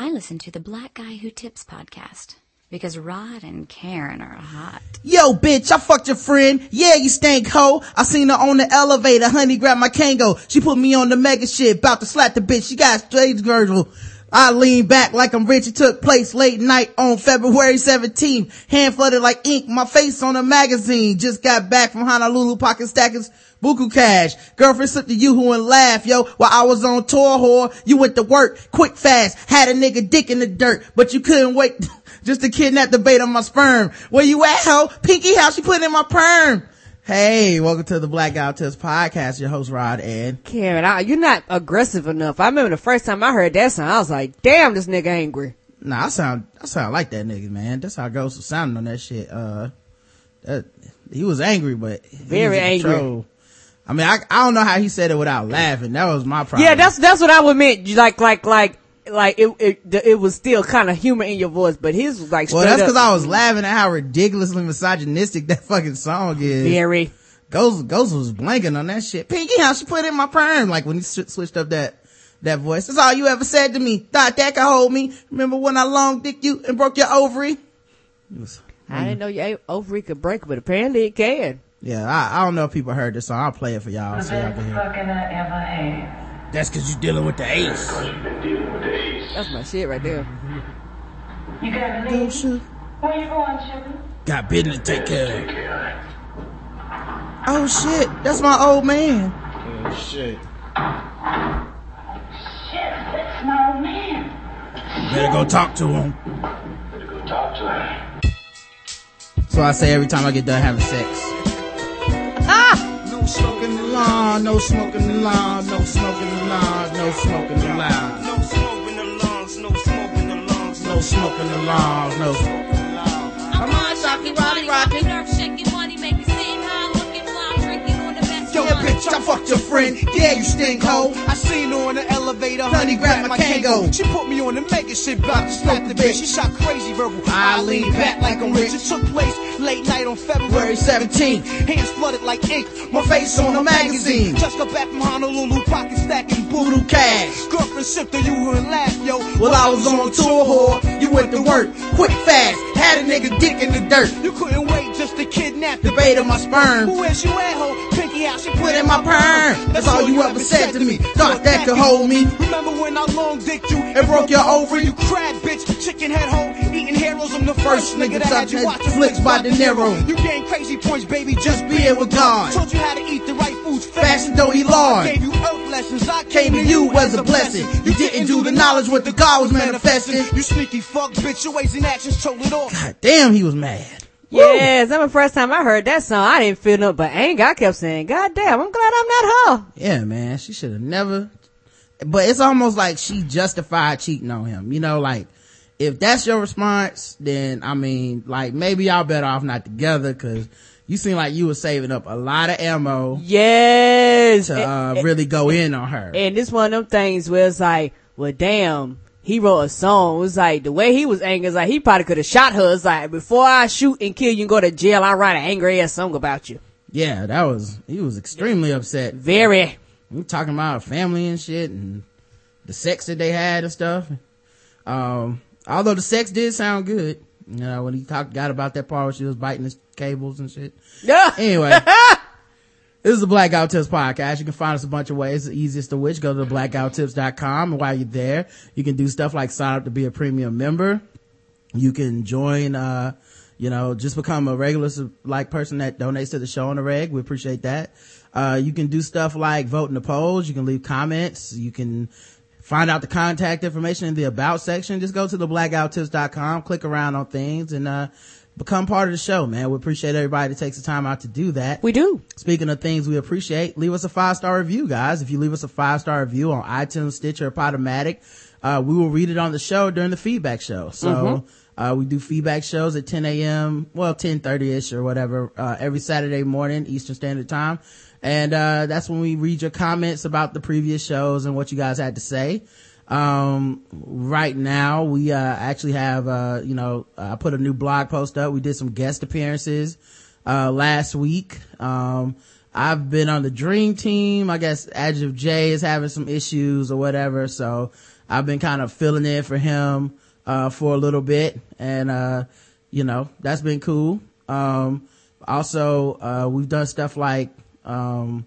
I listen to the Black Guy Who Tips podcast because Rod and Karen are hot. Yo, bitch, I fucked your friend. Yeah, you stank hoe. I seen her on the elevator. Honey grabbed my Kangol. She put me on the mega shit. About to slap the bitch. She got straight girdle. I lean back like I'm rich. It took place late night on February 17th. Hand flooded like ink. My face on a magazine. Just got back from Honolulu pocket stackers. Buku cash. Girlfriend slipped to you who and laugh, yo. While I was on tour whore, you went to work quick fast. Had a nigga dick in the dirt, but you couldn't wait just to kidnap the bait on my sperm. Where you at, ho? Pinky how she put in my perm. Hey, welcome to the Black Who Tips podcast. Your host Rod and Karen, I, you're not aggressive enough. I remember the first time I heard that song, I was like, damn, this nigga angry. Nah, I sound, I sound like that nigga, man. That's how Ghost was sounding on that shit. Uh, that, he was angry, but Very angry. control. I mean, I, I don't know how he said it without laughing. That was my problem. Yeah, that's, that's what I would mean. Like, like, like, like it, it, it was still kind of humor in your voice, but his was like well, that's because I was laughing at how ridiculously misogynistic that fucking song is. very. Ghost, Ghost was blanking on that shit. Pinky, how she put in my perm? Like when he switched up that, that voice. That's all you ever said to me. Thought that could hold me. Remember when I long dick you and broke your ovary? It was- I didn't know your ovary could break, but apparently it can. yeah, I, I don't know if people heard this song. I'll play it for y'all so y'all can hear. Fucking I ever had. That's cause you dealing with the ace. That's my shit right there. You gotta Oh, leave. shit. Where you going, sugar? Got business to take care of. Oh shit, that's my old man. Oh shit. Shit, that's my old man. Better go talk to him. Better go talk to him. So I say every time I get done having sex. Ah! No smoking lawn, no smoking lawn, no smoking lawn, no smoking lawn. No smoke in the lungs, no the lungs, No smoke in the lawns, no smoke in the lawns. I'm on shocking, body rocking, bitch, I fucked your friend. Yeah, you stink hoe. I seen her on the elevator, Honey grabbed my Kangol. She put me on the mega shit, bout to slap the bitch. She shot crazy verbal. I lean back like I'm rich. It took place late night on February February 17th. Hands flooded like ink. My face on a magazine. Just got back from Honolulu, pocket stacking Voodoo cash. Girlfriend sipped her, you and laugh, yo. Well, I was on tour whore. You went to work quick fast. Had a nigga dick in the dirt. You couldn't wait just to kidnap The bait of my sperm. Who is you at, ho? Pinky out, she Put in my perm. That's all you ever said to me. Thought that could hold me. Remember when I long dicked you And broke your ovary. You crab bitch, chicken head hoe, eating heroes. I'm the first, nigga that had you watching flicks by De Niro. You gain crazy points, baby, Just being with God. Told you how to eat the right foods Fashion though he Lord. Gave you earth lessons. I Came to you as a blessing. You didn't do the knowledge what the God was manifesting. You sneaky fuck bitch, your ways and actions told it all. God damn, he was mad. Yes, that's the first time I heard that song. I didn't feel no but anger. I kept saying, God damn, I'm glad I'm not her. Yeah, man, she should have never. But it's almost like she justified cheating on him. You know, like if that's your response, then I mean, like maybe y'all better off not together because you seem like you were saving up a lot of ammo Yes. to And- uh, really go in on her. And this one of them things where it's like, well, damn, he wrote a song. It was like the way he was angry. It's like he probably could have shot her. It's like before I shoot and kill you and go to jail, I write an angry ass song about you. Yeah, that was he was extremely upset. Very. We talking about family and shit and the sex that they had and stuff. Um, although the sex did sound good, you know, when he talked, got about that part where she was biting his cables and shit. Yeah. Anyway, this is the Black Guy Who Tips podcast. You can find us a bunch of ways. The easiest of which, go to blackguywhotips.com. And while you're there, you can do stuff like sign up to be a premium member. You can join, uh, you know, just become a regular like person that donates to the show on the reg. We appreciate that. Uh, you can do stuff like vote in the polls. You can leave comments. You can find out the contact information in the about section. Just go to the blackguywhotips.com, click around on things and, uh, become part of the show, man. We appreciate everybody that takes the time out to do that. We do. Speaking of things we appreciate, leave us a five star review, guys. If you leave us a five star review on iTunes, Stitcher, or Podomatic, uh, we will read it on the show during the feedback show. So, uh, we do feedback shows at 10 a.m., well, 10.30ish or whatever, uh, every Saturday morning, Eastern Standard Time. And, uh, that's when we read your comments about the previous shows and what you guys had to say. Um, right now we, uh, actually have, uh, you know, I put a new blog post up. We did some guest appearances, uh, last week. Um, I've been on the dream team. I guess Adjective J is having some issues or whatever. So, I've been kind of filling in for him, uh, for a little bit. And, uh, you know, that's been cool. Um, also, uh, we've done stuff like, um,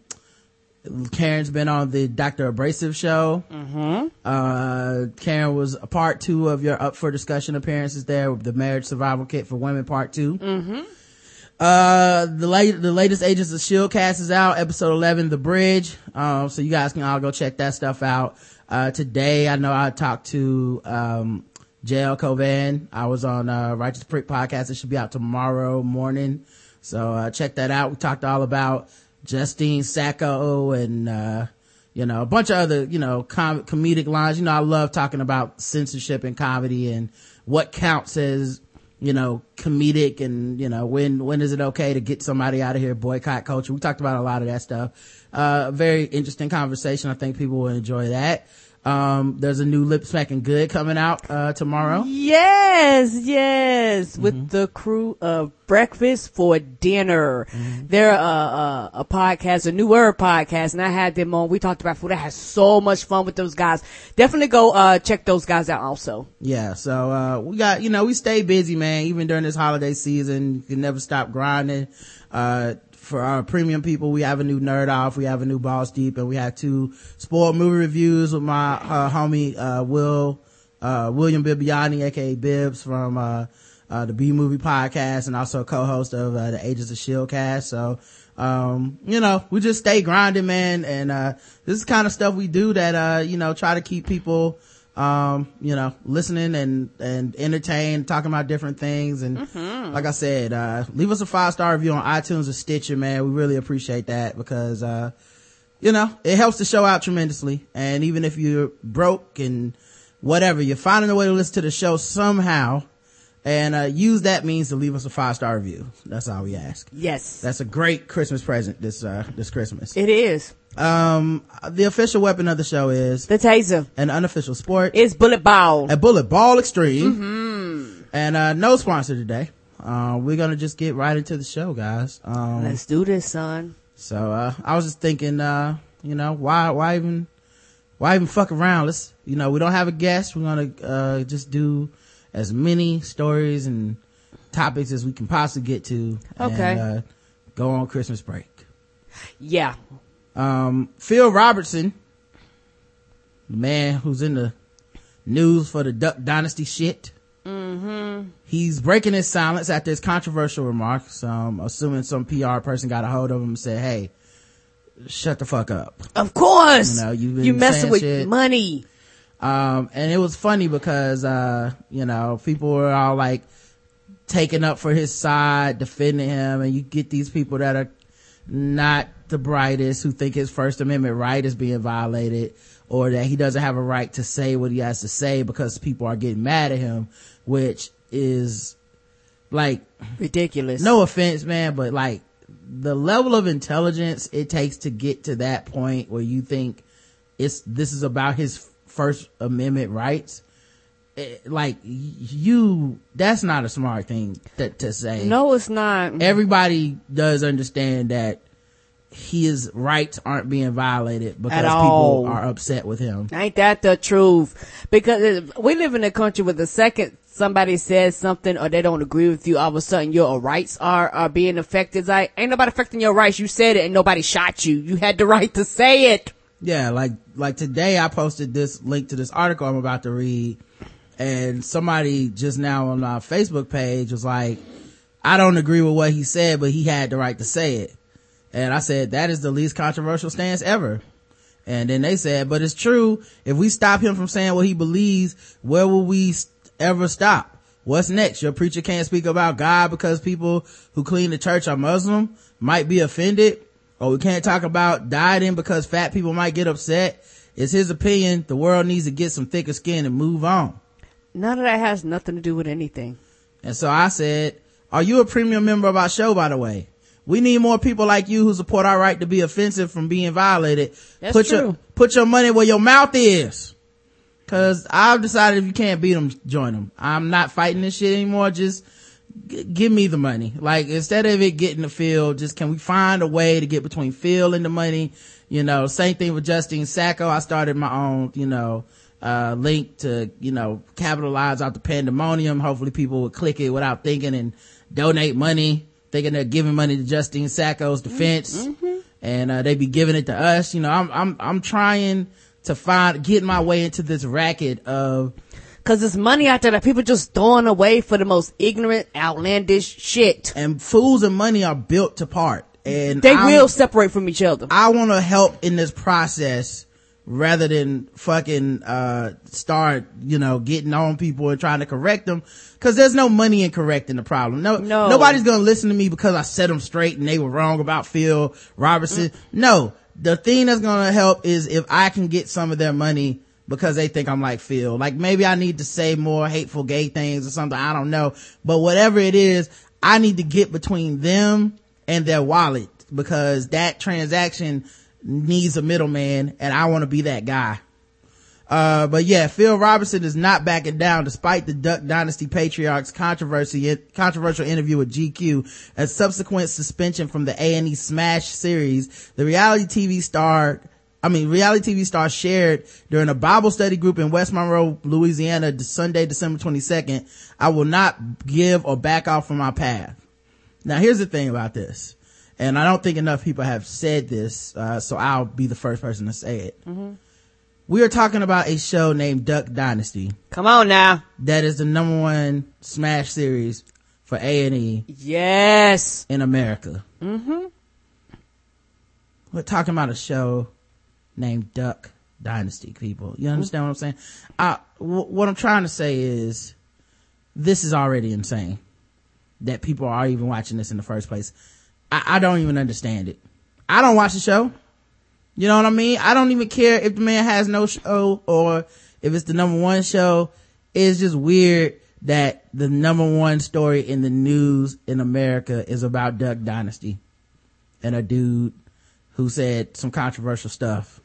Karen's been on the Dr. Abrasive show. Mm-hmm. Uh, Karen was a part two of your up for discussion appearances there with the marriage survival kit for women part 2 Mm-hmm. Uh, the late, the latest Agents of Shield cast is out, episode 11, The Bridge. Um, so you guys can all go check that stuff out. Uh, today I know I talked to, um, JL Cauvin. I was on, uh, Righteous Prick podcast. It should be out tomorrow morning. So, uh, check that out. We talked all about Justine Sacco and, uh, you know, a bunch of other, you know, com- comedic lines. You know, I love talking about censorship and comedy and what counts as, you know, comedic and, you know, when, when is it okay to get somebody out of here, boycott culture. We talked about a lot of that stuff. Uh, very interesting conversation. I think people will enjoy that. Um, there's a new lip smacking good coming out, uh, tomorrow. Yes, yes, with the crew of Breakfast for Dinner. They're uh, uh, a podcast, a newer podcast, and I had them on. We talked about food. I had so much fun with those guys. Definitely go uh, check those guys out also. Yeah, so uh we got you know we stay busy, man. Even during this holiday season, you can never stop grinding. Uh, for our premium people, we have a new nerd off, we have a new balls deep, and we have two spoiled movie reviews with my uh, homie uh, Will uh, William Bibbiani, aka Bibbs from uh, uh, the B Movie Podcast, and also co-host of uh, the Agents of Shield cast. So. Um, you know, we just stay grinding, man. And, uh, this is kind of stuff we do that, uh, you know, try to keep people, um, you know, listening and, and entertained, talking about different things. And like I said, uh, leave us a five star review on iTunes or Stitcher, man. We really appreciate that because, uh, you know, it helps the show out tremendously. And even if you're broke and whatever, you're finding a way to listen to the show somehow and, uh, use that means to leave us a five star review. That's all we ask. Yes, That's a great Christmas present this, uh, this Christmas. it is. Um, the official weapon of the show is The taser an unofficial sport, is bullet ball. a bullet ball extreme. And, uh, no sponsor today. Uh, we're gonna just get right into the show, guys. Um, Let's do this, son. so, uh, I was just thinking, uh, you know, why, why even, why even fuck around? Let's, you know, we don't have a guest. We're gonna, uh, just do as many stories and topics as we can possibly get to. Okay. And, uh, go on Christmas break. Yeah, Um, Phil Robertson, the man who's in the news for the Duck Dynasty shit. Mm-hmm. He's breaking his silence after his controversial remarks. Um, assuming some PR person got a hold of him and said, "Hey, shut the fuck up." of course. You know, you've been you messing with shit. money. Um, and it was funny because, uh, you know, people were all like taking up for his side, defending him, and you get these people that are not the brightest who think his First Amendment right is being violated or that he doesn't have a right to say what he has to say because people are getting mad at him, which is like, Ridiculous. no offense, man, but like the level of intelligence it takes to get to that point where you think it's, this is about his First Amendment rights. eh, like you, that's not a smart thing to, to say no, it's not. everybody does understand that his rights aren't being violated because people are upset with him. Ain't that the truth? Because uh, we live in a country where the second somebody says something or they don't agree with you, all of a sudden your rights are, are being affected. It's like, ain't nobody affecting your rights. You said it and nobody shot you. You had the right to say it. Yeah, like, like today I posted this link to this article I'm about to read and somebody just now on our Facebook page was like, I don't agree with what he said, but he had the right to say it. And I said, that is the least controversial stance ever. And then they said, but it's true. If we stop him from saying what he believes, where will we ever stop? What's next? Your preacher can't speak about God because people who clean the church are Muslim might be offended. Or we can't talk about dieting because fat people might get upset. It's his opinion. The world needs to get some thicker skin and move on. None of that has nothing to do with anything. And so I said, are you a premium member of our show, by the way? We need more people like you who support our right to be offensive from being violated. That's put your, put your money where your mouth is. Cause I've decided if you can't beat them, join them. I'm not fighting this shit anymore. Just g- give me the money. Like instead of it getting the field, just can we find a way to get between Phil and the money? You know, same thing with Justine Sacco. I started my own, you know, uh, link to, you know, capitalize out the pandemonium. Hopefully people would click it without thinking and donate money, thinking they're giving money to Justine Sacco's defense. And, uh, they be giving it to us. You know, I'm, I'm, I'm trying to find, get my way into this racket of, Cause there's money out there that people just throwing away for the most ignorant, outlandish shit. and fools and money are built to part. And They I'm- will separate from each other. I want to help in this process rather than fucking, uh, start, you know, getting on people and trying to correct them. Cause there's no money in correcting the problem. No, No. nobody's gonna listen to me because I set them straight and they were wrong about Phil Robertson. No, the thing that's gonna help is if I can get some of their money because they think I'm like Phil. Like maybe I need to say more hateful gay things or something. I don't know. But whatever it is, I need to get between them and their wallet because that transaction needs a middleman and I want to be that guy. Uh, but yeah, Phil Robertson is not backing down despite the Duck Dynasty Patriarch's controversy, controversial interview with GQ and subsequent suspension from the A&E Smash series. The reality TV star, I mean, reality TV star shared during a Bible study group in West Monroe, Louisiana, Sunday, December 22nd. I will not give or back off from my path. Now here's the thing about this. And I don't think enough people have said this, uh, so I'll be the first person to say it. We are talking about a show named Duck Dynasty Come on now. that is the number one smash series for A&E Yes. in America. Mm-hmm. We're talking about a show named Duck Dynasty, people. You understand what I'm saying? I, w- what I'm trying to say is this is already insane that people are even watching this in the first place. I, I don't even understand it. I don't watch the show. You know what I mean? I don't even care if the man has no show or if it's the number one show. It's just weird that the number one story in the news in America is about Duck Dynasty and a dude who said some controversial stuff.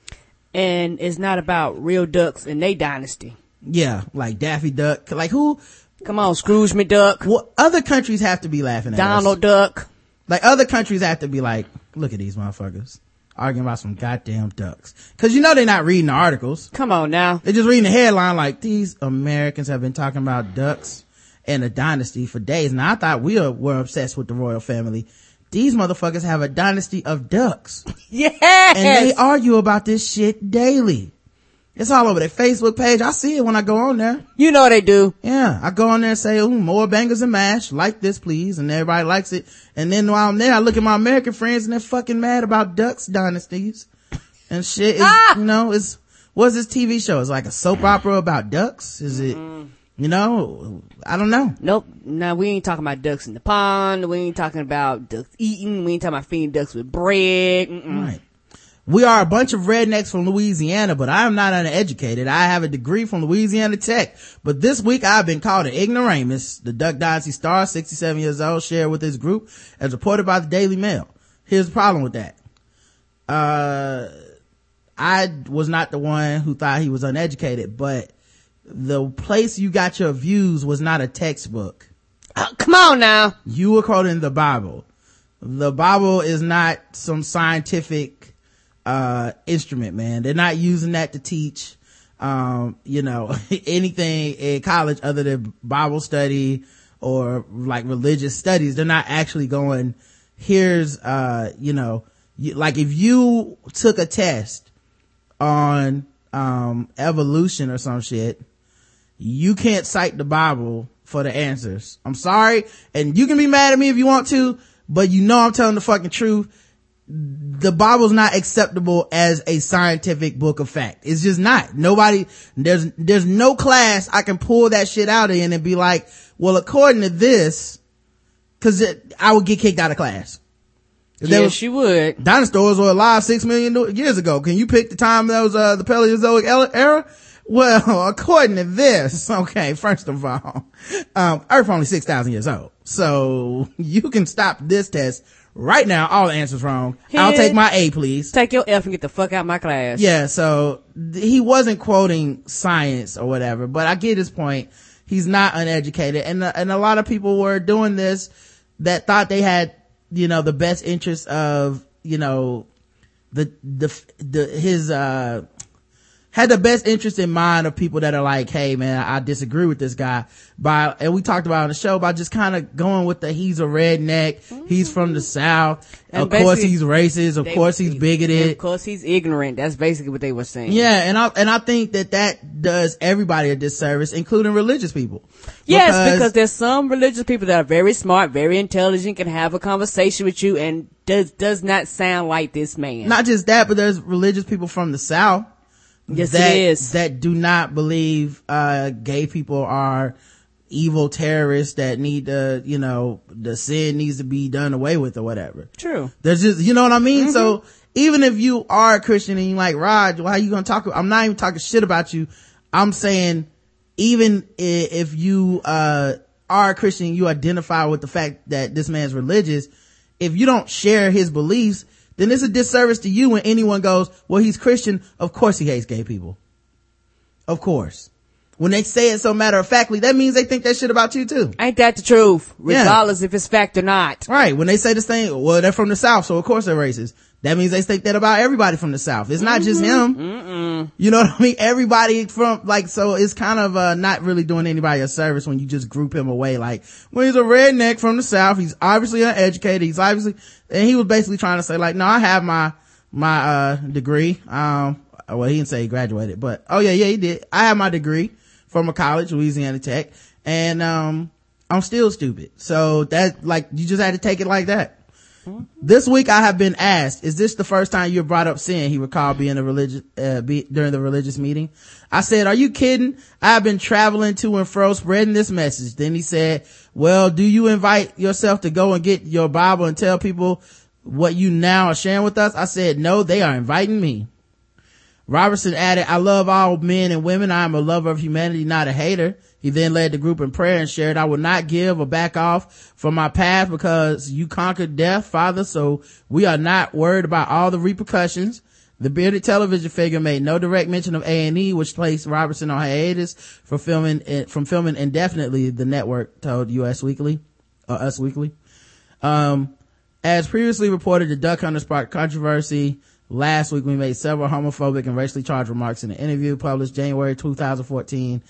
And it's not about real ducks and they dynasty. Yeah, like Daffy Duck. Like who, Come on, Scrooge McDuck, what other countries have to be laughing at us? Donald Duck. Like other countries have to be like, look at these motherfuckers arguing about some goddamn ducks. Cause you know they're not reading the articles. Come on now. They're just reading the headline like these Americans have been talking about ducks and a dynasty for days. Now I thought we were, were obsessed with the royal family. These motherfuckers have a dynasty of ducks Yes. and they argue about this shit daily. It's all over their Facebook page. I see it when I go on there. you know they do. Yeah, I go on there and say, ooh, more bangers and mash. Like this, please. And everybody likes it. And then while I'm there, I look at my American friends and they're fucking mad about ducks dynasties and shit. It's, Ah! You know, it's, what's this TV show? It's like a soap opera about ducks? Is it, you know, I don't know. Nope. No, we ain't talking about ducks in the pond. We ain't talking about ducks eating. We ain't talking about feeding ducks with bread. Mm-mm. Right. We are a bunch of rednecks from Louisiana, but I am not uneducated. I have a degree from Louisiana Tech. But this week I've been called an ignoramus. The Duck Dynasty star, 67 years old, shared with his group as reported by the Daily Mail. Here's the problem with that. Uh, I was not the one who thought he was uneducated, but the place you got your views was not a textbook. Oh, come on now. You were quoting the Bible. The Bible is not some scientific, uh, instrument, man. They're not using that to teach, um, you know, anything in college other than Bible study or like religious studies. They're not actually going, here's, uh, you know, you, like if you took a test on, um, evolution or some shit, you can't cite the Bible for the answers. I'm sorry. And you can be mad at me if you want to, but you know I'm telling the fucking truth. The Bible's not acceptable as a scientific book of fact. It's just not. Nobody, there's, there's no class I can pull that shit out in and be like, well, according to this, cause it, I would get kicked out of class. Yes, was- you would. dinosaurs were alive six million years ago. Can you pick the time that was uh, the Paleozoic era? Well, according to this, okay, first of all, um, Earth only 6,000 years old. So you can stop this test right now. All the answers wrong. I'll take my A, please. Take your F and get the fuck out my class. Yeah, so th- he wasn't quoting science or whatever, but I get his point. He's not uneducated. And, uh, and a lot of people were doing this that thought they had, you know, the best interest of, you know, the, the, the, his, uh, had the best interest in mind of people that are like, hey man, I disagree with this guy by, and we talked about on the show by just kind of going with the, he's a redneck, he's from the south, And of course he's racist, of course he's bigoted. Of course he's ignorant. That's basically what they were saying. Yeah, and I, and I think that that does everybody a disservice, including religious people. Yes, because, there's some religious people that are very smart, very intelligent, can have a conversation with you and does, does not sound like this man. not just that, but there's religious people from the south yes, that it is. that do not believe uh gay people are evil terrorists that need to you know the sin needs to be done away with or whatever True. there's just you know what i mean so Mm-hmm. even if you are a christian and you like rod why are you gonna talk i'm not even talking shit about you i'm saying even if you uh are a christian you identify with the fact that this man's religious if you don't share his beliefs then it's a disservice to you when anyone goes well he's christian. Of course he hates gay people. Of course when they say it so matter of factly that means they think that shit about you too Ain't that the truth? Yeah. Regardless if it's fact or not. Right. When they say this thing, well, they're from the South, so of course they're racist. That means they think that about everybody from the South. It's not just him. Mm. You know what I mean? Everybody from, like, so it's kind of, uh, not really doing anybody a service when you just group him away. Like, well, he's a redneck from the South. He's obviously uneducated. He's obviously, and he was basically trying to say like, no, I have my, my, uh, degree. Um, well, he didn't say he graduated, but, oh yeah, yeah, he did. I have my degree from a college, Louisiana Tech, and, um, I'm still stupid. So that, like, you just had to take it like that. This week I have been asked, is this the first time you brought up sin? He recalled being a religious, uh, be, during the religious meeting. I said, are you kidding? I've been traveling to and fro spreading this message. Then he said, well, do you invite yourself to go and get your Bible and tell people what you now are sharing with us? I said, no, they are inviting me. Robertson added, I love all men and women. I am a lover of humanity, not a hater. He then led the group in prayer and shared, I will not give or back off from my path because you conquered death, Father. So we are not worried about all the repercussions. The bearded television figure made no direct mention of A&E, which placed Robertson on hiatus for filming, from filming indefinitely, the network told US Weekly, uh, Us Weekly. Um, as previously reported, the duck hunter sparked controversy. Last week, we made several homophobic and racially charged remarks in an interview published January 2014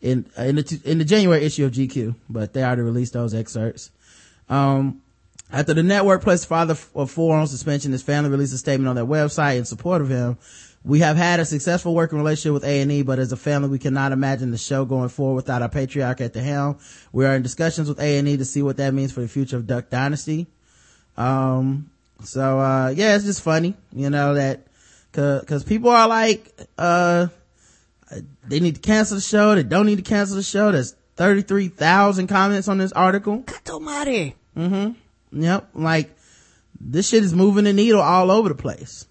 in uh, in the in the January issue of GQ, but they already released those excerpts. Um, after the network placed father of four on suspension, his family released a statement on their website in support of him. We have had a successful working relationship with A&E, but as a family, we cannot imagine the show going forward without our patriarch at the helm. We are in discussions with A&E to see what that means for the future of Duck Dynasty. Um, so, uh, yeah, it's just funny, you know, that, cause, cause people are like, uh, they need to cancel the show. They don't need to cancel the show. There's 33,000 comments on this article. God almighty. Yep. Like this shit is moving the needle all over the place.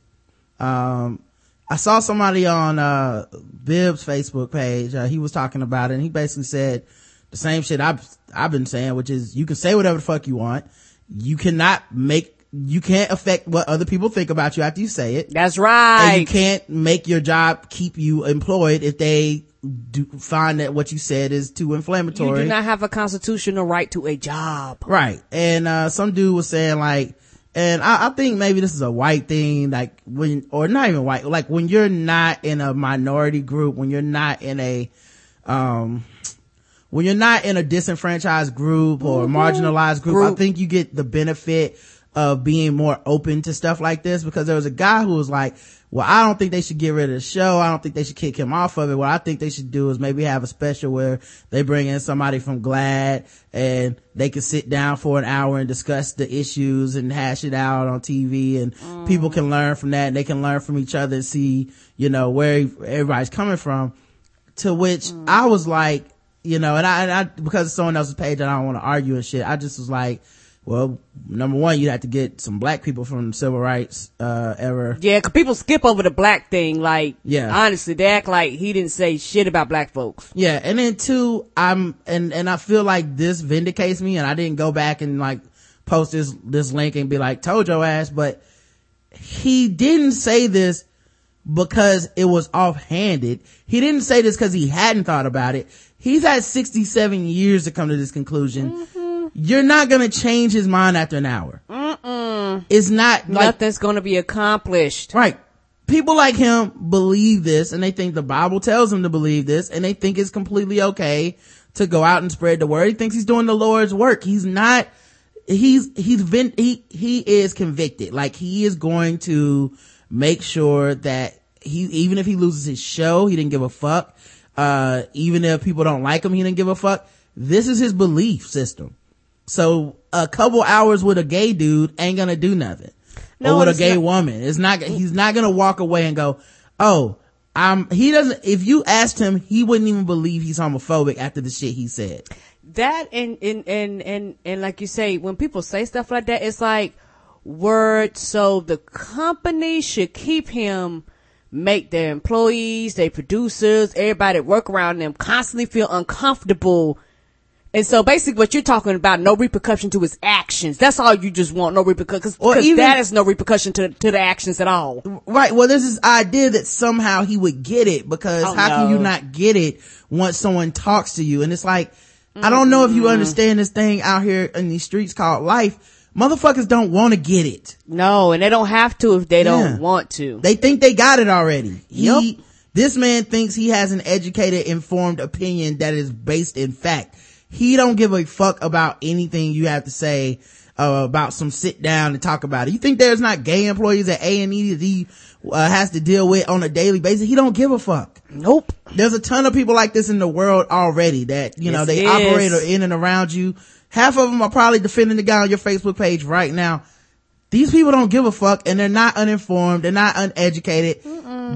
Um, I saw somebody on, uh, Bib's Facebook page. Uh, he was talking about it and he basically said the same shit I've, I've been saying, which is you can say whatever the fuck you want. You cannot make, you can't affect what other people think about you after you say it. That's And right. you can't make your job keep you employed if they do find that what you said is too inflammatory. You do not have a constitutional right to a job. Right. And, uh, some dude was saying like, and I, I think maybe this is a white thing, like when, or not even white, like when you're not in a minority group, when you're not in a, um, when you're not in a disenfranchised group or a marginalized group, I think you get the benefit of being more open to stuff like this because there was a guy who was like, well, I don't think they should get rid of the show. I don't think they should kick him off of it. What I think they should do is maybe have a special where they bring in somebody from GLAAD and they can sit down for an hour and discuss the issues and hash it out on TV and people can learn from that and they can learn from each other and see, you know, where everybody's coming from. To which I was like, you know, and I, and I, because it's someone else's page and I don't want to argue and shit, I just was like, well, number one, you'd have to get some black people from civil rights, uh, era. Yeah, 'cause people skip over the black thing. Like, Yeah. honestly, they act like he didn't say shit about black folks. Yeah. And then two, I'm, and, and I feel like this vindicates me and I didn't go back and like post this, this link and be like, told your ass, but he didn't say this because it was offhanded. He didn't say this because he hadn't thought about it. He's had 67 years to come to this conclusion. You're not gonna change his mind after an hour. It's not like Nothing's gonna be accomplished. Right. people like him believe this and they think the Bible tells them to believe this and they think it's completely okay to go out and spread the word. He thinks he's doing the Lord's work. He's not, he's, he's been, he, he is convicted. Like he is going to make sure that he, even if he loses his show, he didn't give a fuck. Uh, even if people don't like him, he didn't give a fuck. This is his belief system. So a couple hours with a gay dude ain't gonna do nothing. No, or with a gay not- woman. It's not, he's not gonna walk away and go, oh, I'm, he doesn't, if you asked him, he wouldn't even believe he's homophobic after the shit he said. that and and and and and like you say, when people say stuff like that, it's like word. So the company should keep him, make their employees, their producers, everybody that work around them constantly feel uncomfortable. And so basically what you're talking about, no repercussion to his actions. That's all you just want, no repercussion. Because even- that is no repercussion to, to the actions at all. Right. Well, there's this idea that somehow he would get it because Oh, how can you not get it once someone talks to you? And it's like, I don't know if you understand this thing out here in these streets called life. Motherfuckers don't want to get it. No, and they don't have to if they Yeah. don't want to. They think they got it already. He, this man thinks he has an educated, informed opinion that is based in fact. He don't give a fuck about anything you have to say uh, about some sit down and talk about it. You think there's not gay employees at A&E that he uh, has to deal with on a daily basis? He don't give a fuck. nope. There's a ton of people like this in the world already that, you know, Yes, they operate is. in and around you. Half of them are probably defending the guy on your Facebook page right now. These people don't give a fuck and they're not uninformed. They're not uneducated.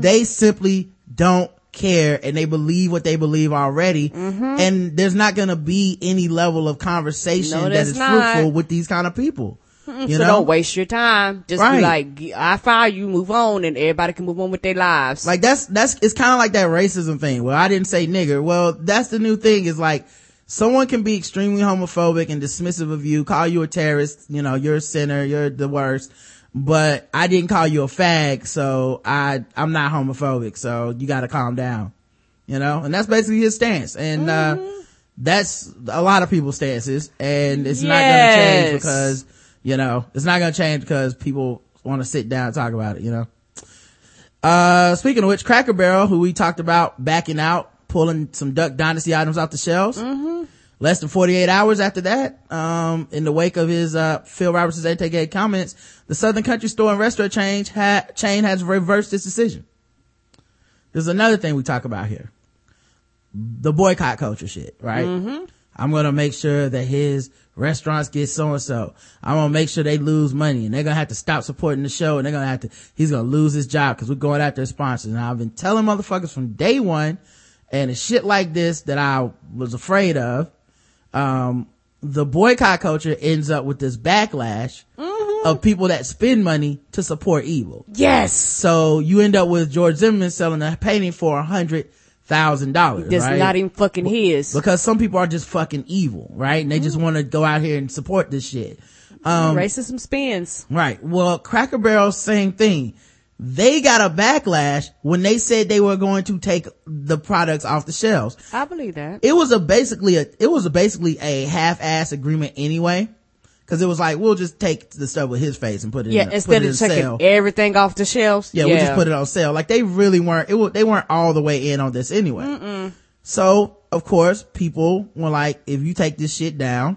They simply don't care and they believe what they believe already. And there's not going to be any level of conversation Mm-hmm. No, that is not. fruitful with these kind of people. You so know? don't waste your time. Just Right. be like, I fire you, move on, and everybody can move on with their lives. Like that's, that's, it's kind of like that racism thing. Well, I didn't say nigger. Well, that's the new thing is like, someone can be extremely homophobic and dismissive of you, call you a terrorist, you know, you're a sinner, you're the worst. But I didn't call you a fag, so I, I'm not homophobic, so you gotta calm down. You know? And that's basically his stance. And, uh, that's a lot of people's stances. And it's not gonna change because, you know, it's not gonna change because people want to sit down and talk about it, you know? Uh, speaking of which, Cracker Barrel, who we talked about backing out, pulling some Duck Dynasty items off the shelves. Less than 48 hours after that, um, in the wake of his, uh, Phil Robertson's ATK comments, the Southern Country Store and Restaurant chain, ha- chain has reversed its decision. There's another thing we talk about here. The boycott culture shit, right? I'm gonna make sure that his restaurants get so and so. I'm gonna make sure they lose money and they're gonna have to stop supporting the show and they're gonna have to, he's gonna lose his job because we're going after his sponsors. And I've been telling motherfuckers from day one and it's shit like this that I was afraid of. Um, the boycott culture ends up with this backlash of people that spend money to support evil. yes. So you end up with George Zimmerman selling a painting for a hundred thousand dollars. That's right? not even fucking his. because some people are just fucking evil, right? And they just want to go out here and support this shit. Um, Racism spins. right. Well, Cracker Barrel, same thing. They got a backlash when they said they were going to take the products off the shelves. I believe that. It was a basically a, it was a basically a half-ass agreement anyway. Cause it was like, we'll just take the stuff with his face and put it Yeah, in, instead of in taking sale. everything off the shelves. Yeah, we'll just put it on sale. Like they really weren't, it was, they weren't all the way in on this anyway. So, of course, people were like, if you take this shit down,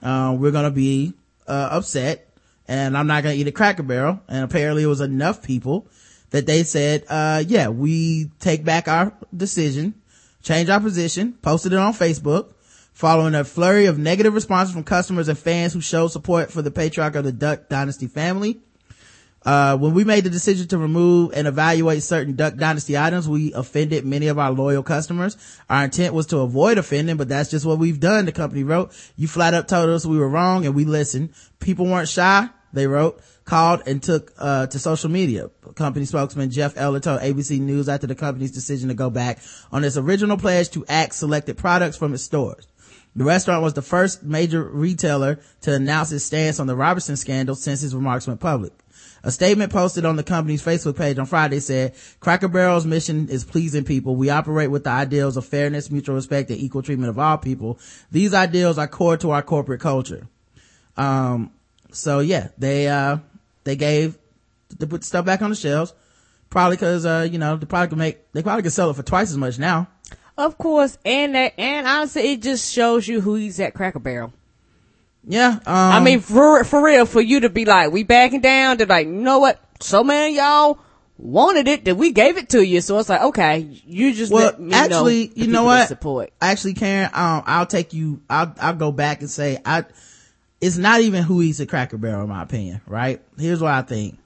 uh, we're gonna be, uh, upset and I'm not gonna eat a Cracker Barrel. And apparently it was enough people that they said, uh, yeah, we take back our decision, change our position, posted it on Facebook, following a flurry of negative responses from customers and fans who showed support for the patriarch of the Duck Dynasty family. Uh, when we made the decision to remove and evaluate certain Duck Dynasty items, we offended many of our loyal customers. Our intent was to avoid offending, but that's just what we've done, the company wrote. You flat up told us we were wrong and we listened. People weren't shy, they wrote, called and took, uh, to social media. Company spokesman Jeff Eller told ABC News after the company's decision to go back on its original pledge to axe selected products from its stores. The restaurant was the first major retailer to announce its stance on the Robertson scandal since his remarks went public. A statement posted on the company's Facebook page on Friday said, Cracker Barrel's mission is pleasing people. We operate with the ideals of fairness, mutual respect, and equal treatment of all people. These ideals are core to our corporate culture. Um, so yeah, they, uh, they gave, they put stuff back on the shelves. Probably cause, uh, you know, they probably could make, they probably could sell it for twice as much now. Of course, and that, and honestly, it just shows you who he's at Cracker Barrel. Yeah. Um, I mean, for for real, for you to be like, we backing down. They're like, you know what? So many of y'all wanted it that we gave it to you. So it's like, okay, you just well, let me actually, know you know what? Support. Actually, Karen, um, I'll take you, I'll, I'll go back and say, I, it's not even who eats at Cracker Barrel, in my opinion, right? Here's what I think.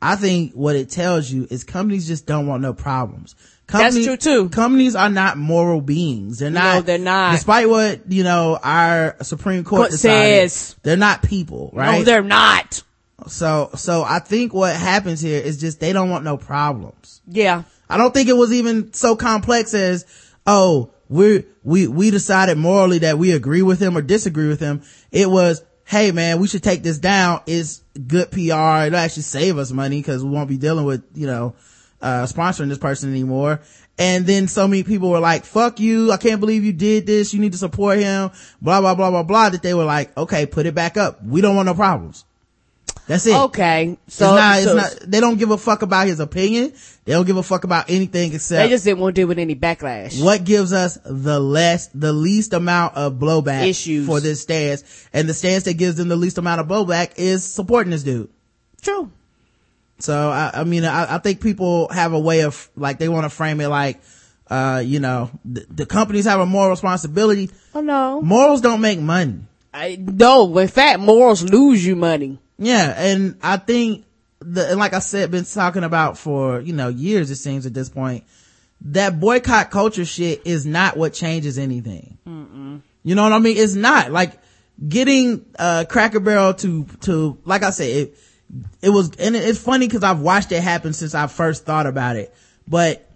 I think what it tells you is companies just don't want no problems. Companies, true, too. Companies are not moral beings. They're not. they're not. Despite what, you know, our Supreme Court Court decided, says. they're not people, right? No, they're not. so, so I think what happens here is just they don't want no problems. Yeah. I don't think it was even so complex as, oh, we we, we decided morally that we agree with him or disagree with him. It was, hey man, we should take this down. It's good PR. It'll actually save us money because we won't be dealing with, you know, uh, sponsoring this person anymore. And then so many people were like, fuck you. I can't believe you did this. You need to support him. Blah, blah, blah, blah, blah. That they were like, okay, put it back up. We don't want no problems. That's it. Okay. It's So, not, it's not, they don't give a fuck about his opinion. They don't give a fuck about anything except they just didn't want to deal with any backlash. what gives us the less, the least amount of blowback Issues. for this stance. And the stance that gives them the least amount of blowback is supporting this dude. True. So I, I mean, I, I think people have a way of like they want to frame it like, uh, you know, the, the companies have a moral responsibility. Oh no. Morals don't make money. I, no, in fact, morals lose you money. Yeah, and I think the and like I said, been talking about for you know years. It seems at this point that boycott culture shit is not what changes anything. You know what I mean? It's not like getting uh Cracker Barrel to to like I said. It, it was and it's funny because I've watched it happen since I first thought about it, but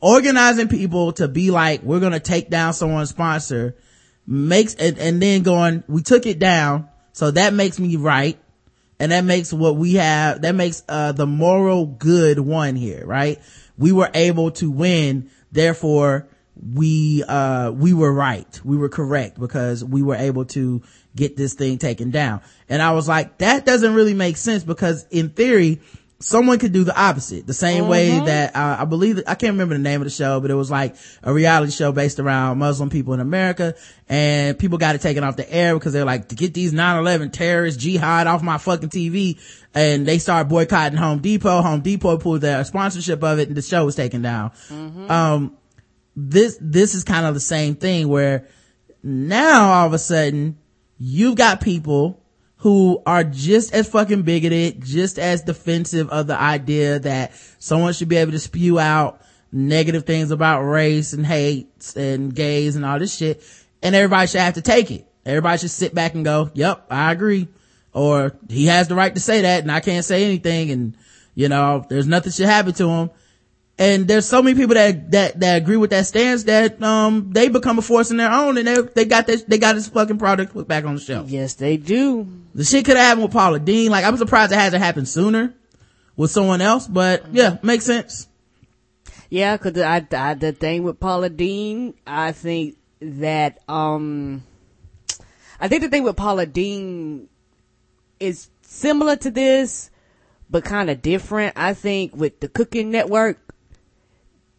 organizing people to be like we're gonna take down someone's sponsor makes and, and then going we took it down so that makes me right. And that makes what we have that makes uh the moral good one here right? We were able to win. Therefore we uh we were right. We were correct because we were able to get this thing taken down. And i was like that doesn't really make sense because in theory someone could do the opposite. The same way that uh, i believe i can't remember the name of the show but it was like a reality show based around muslim people in america and people got it taken off the air because they're like to get these 9-11 terrorists jihad off my fucking tv and they started boycotting home depot. Home depot pulled their sponsorship of it and the show was taken down. Um this this is kind of the same thing where now all of a sudden you've got people who are just as fucking bigoted, just as defensive of the idea that someone should be able to spew out negative things about race and hate and gays and all this shit. And everybody should have to take it. Everybody should sit back and go, yep, I agree. Or he has the right to say that and I can't say anything and, you know, there's nothing should happen to him and there's so many people that that that agree with that stance that um they become a force in their own and they they got this they got this fucking product put back on the shelf. Yes, they do. The shit could have happened with Paula Deen. Like I'm surprised it hasn't happened sooner with someone else, but yeah, makes sense. Yeah, cause I, I, the thing with Paula Deen, I think that, um, I think the thing with Paula Deen is similar to this, but kind of different. I think with the Cooking Network,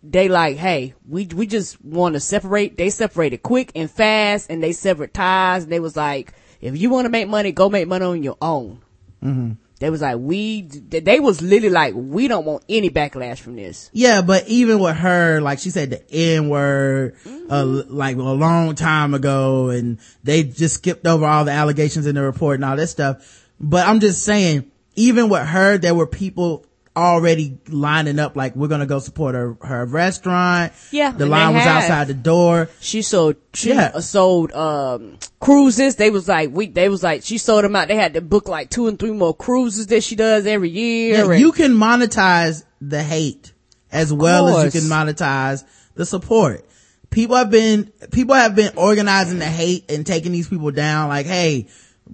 they like, hey, we we just want to separate. They separated quick and fast, and they severed ties. And they was like, if you want to make money, go make money on your own. Mm-hmm. They was like, we. They was literally like, we don't want any backlash from this. Yeah, but even with her, like she said the N word, uh, like a long time ago and they just skipped over all the allegations in the report and all that stuff. But I'm just saying, even with her, there were people already lining up like we're gonna go support her her restaurant Yeah, the line was have. outside the door She sold, she Yeah. uh, sold, um, cruises. They was like, we, they was like, she sold them out. They had to book like two and three more cruises that she does every year. Yeah, and- you can monetize the hate as well as you can monetize the support. People have been, people have been organizing the hate and taking these people down like, hey,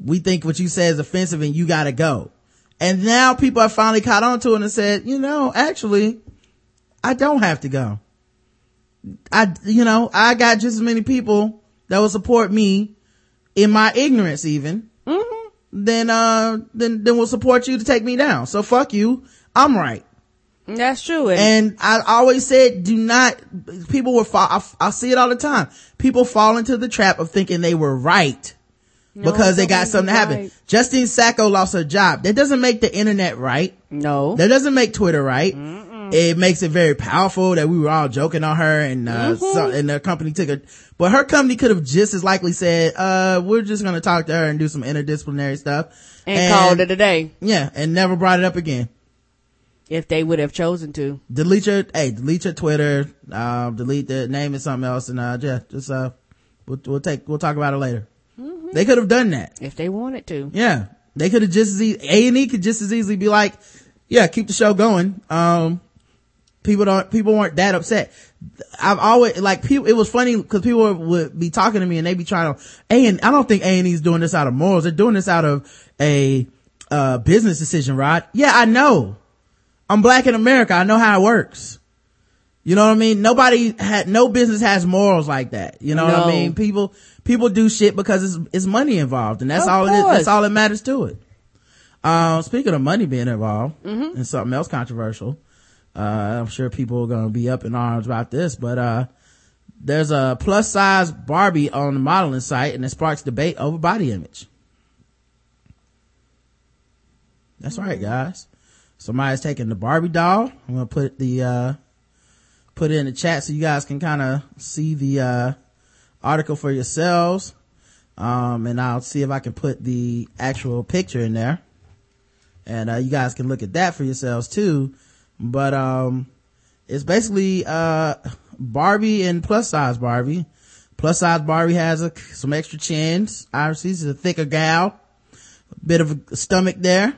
we think what you said is offensive and you gotta go. And now people have finally caught on to it and said, you know, actually, I don't have to go. I, you know, I got just as many people that will support me in my ignorance even, then, uh, then, then will support you to take me down. So fuck you. I'm right. That's true. And, And I always said, do not, people were, fall, I, I see it all the time. People fall into the trap of thinking they were right because they got something to happen. right. Justine Sacco lost her job. That doesn't make the internet right. no. That doesn't make Twitter right. It makes it very powerful that we were all joking on her and, uh, Mm-hmm. so, and the company took it, but her company could have just as likely said, uh, we're just going to talk to her and do some interdisciplinary stuff. and, called it a day Yeah. And never brought it up again. if they would have chosen to. delete your hey delete your twitter um delete the name and something else and uh yeah just uh we'll, we'll take we'll talk about it later they could have done that. If they wanted to. yeah. They could have just as e- a&e could just as easily be like yeah keep the show going. Um people don't people weren't that upset. I've always like people it was funny because people would be talking to me and they'd be trying to a and i don't think a&e's doing this out of morals. They're doing this out of a uh business decision rod yeah i know. I'm black in america. I know how it works. You know what I mean? Nobody had, no business has morals like that. You know what I mean? People, people do shit because it's, it's money involved and that's Of all it. That's all that matters to it. Um, speaking of money being involved and something else controversial, uh, I'm sure people are going to be up in arms about this, but, uh, there's a plus size Barbie on the modeling site and it sparks debate over body image. That's right, guys. Somebody's taking the Barbie doll. I'm going to put the, uh, put it in the chat so you guys can kind of see the, uh, article for yourselves. Um, and I'll see if I can put the actual picture in there. And, uh, you guys can look at that for yourselves too. But, um, it's basically, uh, Barbie and plus size Barbie. Plus size Barbie has a, some extra chins. Obviously, she's a thicker gal. A bit of a stomach there.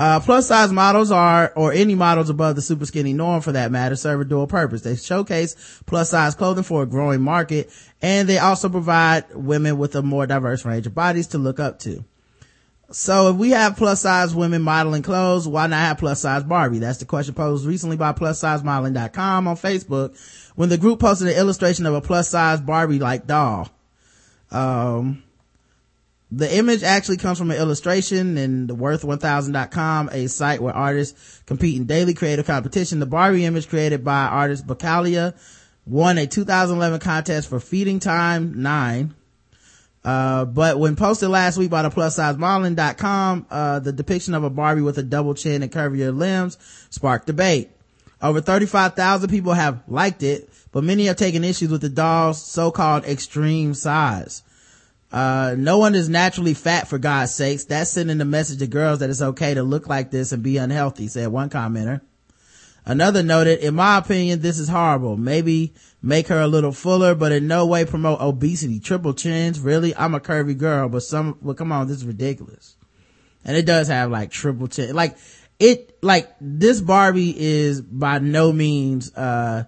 Uh, plus size models are, or any models above the super skinny norm for that matter, serve a dual purpose. They showcase plus size clothing for a growing market, and they also provide women with a more diverse range of bodies to look up to. So if we have plus size women modeling clothes, why not have plus size Barbie? That's the question posed recently by plussizemodeling.com on Facebook when the group posted an illustration of a plus size Barbie like doll. Um, the image actually comes from an illustration in the worth1000.com, a site where artists compete in daily creative competition. The Barbie image created by artist Bacalia won a 2011 contest for Feeding Time 9. Uh, but when posted last week by the plus size modeling.com, uh, the depiction of a Barbie with a double chin and curvier limbs sparked debate. Over 35,000 people have liked it, but many have taken issues with the doll's so-called extreme size. Uh, no one is naturally fat for God's sakes. That's sending the message to girls that it's okay to look like this and be unhealthy, said one commenter. Another noted, in my opinion, this is horrible. Maybe make her a little fuller, but in no way promote obesity. Triple chins, really? I'm a curvy girl, but some, well, come on, this is ridiculous. And it does have like triple chin, like it, like this Barbie is by no means, uh,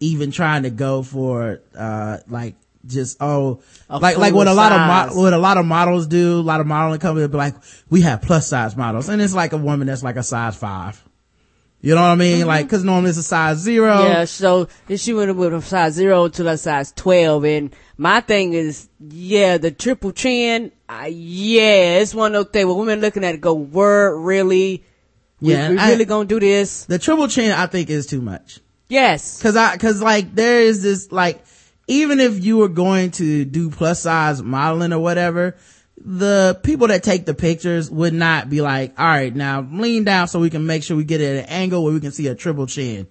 even trying to go for, uh, like just, oh, A like, like what a lot of, mo- what a lot of models do, a lot of modeling companies be like, we have plus size models. And it's like a woman that's like a size five. You know what I mean? Like, cause normally it's a size zero. Yeah, so she went with a size zero to a size 12. And my thing is, yeah, the triple chin, uh, yeah, it's one of those things where women looking at it go, we're really? We, Yeah, we I- really gonna do this? The triple chin, I think is too much. Yes. Cause I, cause like there is this, like, even if you were going to do plus size modeling or whatever, the people that take the pictures would not be like, all right, now lean down so we can make sure we get it at an angle where we can see a triple chin.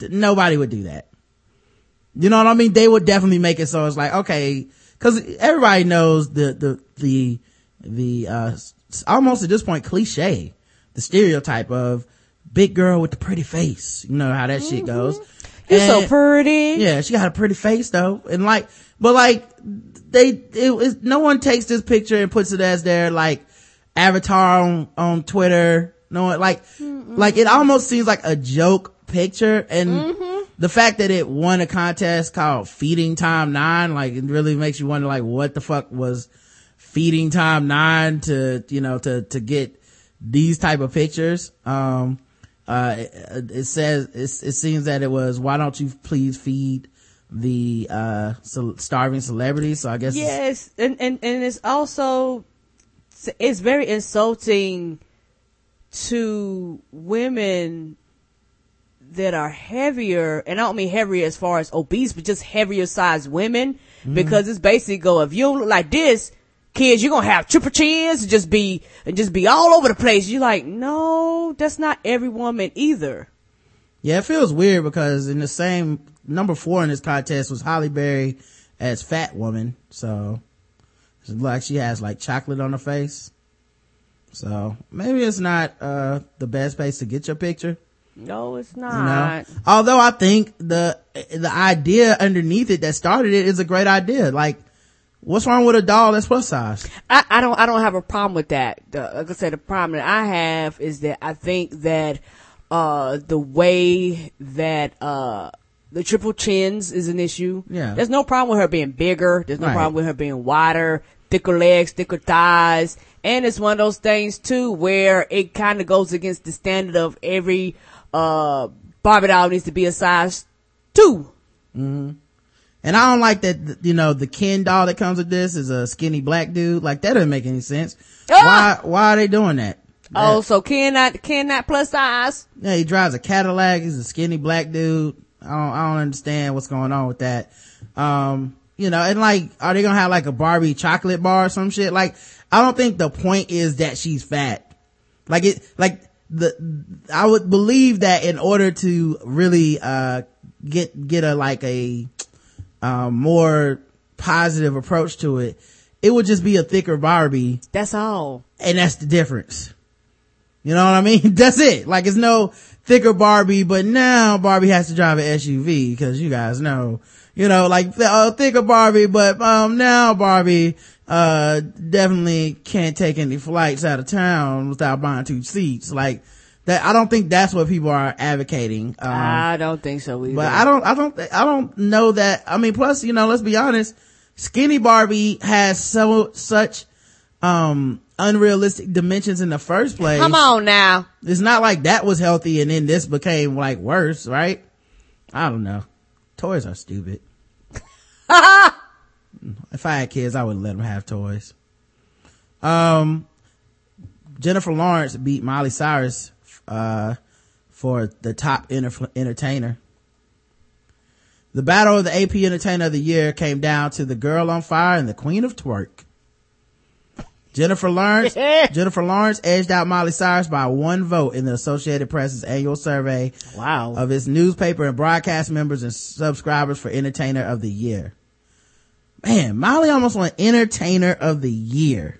Nobody would do that. You know what I mean? They would definitely make it so it's like, okay, cause everybody knows the, the, the, the, uh, almost at this point cliche, the stereotype of big girl with the pretty face. You know how that shit goes. You're so pretty. yeah, she got a pretty face though. And like, but like, they, it was, no one takes this picture and puts it as their like avatar on, on Twitter. No one, like, like it almost seems like a joke picture. And the fact that it won a contest called Feeding Time 9, like it really makes you wonder like what the fuck was Feeding Time 9 to, you know, to, to get these type of pictures. Um, uh, it, it says, it, it seems that it was, why don't you please feed the, uh, ce- starving celebrities? So I guess, Yes, and, and, and it's also, it's very insulting to women that are heavier, and I don't mean heavier as far as obese, but just heavier sized women, Mm-hmm. because it's basically go, if you look like this, kids, you're gonna have triple chins and just be, and just be all over the place. You're like, no, that's not every woman either. Yeah, it feels weird because in the same number four in this contest was Halle Berry as fat woman. So it's like she has like chocolate on her face. So maybe it's not, uh, the best place to get your picture. No, it's You know, not. although I think the, the idea underneath it that started it is a great idea. Like, what's wrong with a doll that's plus size? I, I don't I don't have a problem with that. The, like I said, the problem that I have is that I think that uh the way that uh the triple chins is an issue. Yeah. There's no problem with her being bigger. There's no Right. problem with her being wider, thicker legs, thicker thighs. And it's one of those things too where it kind of goes against the standard of every uh Barbie doll needs to be a size two. And I don't like that, you know, the Ken doll that comes with this is a skinny black dude. Like that doesn't make any sense. Ah! Why, why are they doing that? Oh, so Ken not can not plus size? Yeah, he drives a Cadillac. He's a skinny black dude. I don't, I don't understand what's going on with that. Um, you know, and like, are they gonna have like a Barbie chocolate bar or some shit? Like, I don't think the point is that she's fat. Like it, like the, I would believe that in order to really, uh, get, get a, like a, um, more positive approach to it, it would just be a thicker Barbie That's all. and that's the difference. You know what I mean? That's it. Like it's no thicker Barbie, but now Barbie has to drive an SUV because you guys know, you know, like uh, thicker Barbie, but um now Barbie uh definitely can't take any flights out of town without buying two seats. Like that, I don't think that's what people are advocating. Um, I don't think so either. but I don't, I don't, I don't know that. I mean, plus, you know, let's be honest. Skinny Barbie has so, such, um, unrealistic dimensions in the first place. Come on now. It's not like that was healthy and then this became like worse, right? I don't know. Toys are stupid. if I had kids, I would let them have toys. Um, Jennifer Lawrence beat Miley Cyrus, uh, for the top enter- entertainer. The battle of the AP Entertainer of the Year came down to the Girl on Fire and the Queen of Twerk. Jennifer Lawrence, Jennifer Lawrence edged out Miley Cyrus by one vote in the Associated Press's annual survey Wow. of its newspaper and broadcast members and subscribers for Entertainer of the Year. Man, Miley almost won Entertainer of the Year.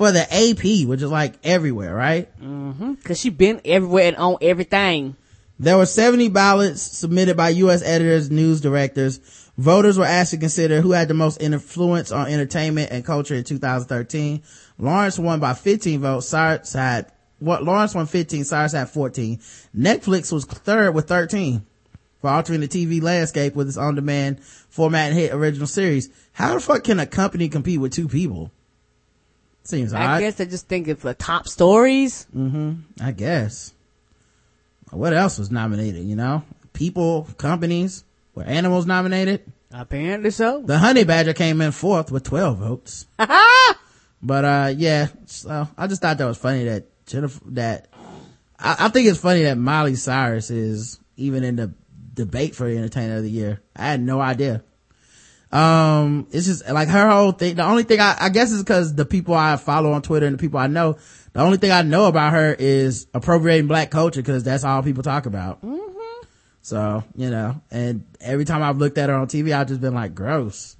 For the AP, which is like everywhere, right? Mm-hmm. Cause she been everywhere and on everything. There were 70 ballots submitted by U.S. editors, news directors. Voters were asked to consider who had the most influence on entertainment and culture in 2013. Lawrence won by 15 votes. Cyrus had, what, Lawrence won 15, Cyrus had 14. Netflix was third with 13 for altering the TV landscape with its on-demand format and hit original series. How the fuck can a company compete with two people? Seems I odd. guess they're just thinking for top stories. Mm-hmm. I guess. What else was nominated, you know? People, companies, were animals nominated? Apparently so. The honey badger came in fourth with 12 votes. but, uh, yeah, so I just thought that was funny that Jennifer, that, I, I think it's funny that Miley Cyrus is even in the debate for entertainer of the year. I had no idea. Um, it's just like her whole thing. The only thing I, I guess is because the people I follow on Twitter and the people I know, the only thing I know about her is appropriating black culture because that's all people talk about. So, you know, and every time I've looked at her on TV, I've just been like, gross.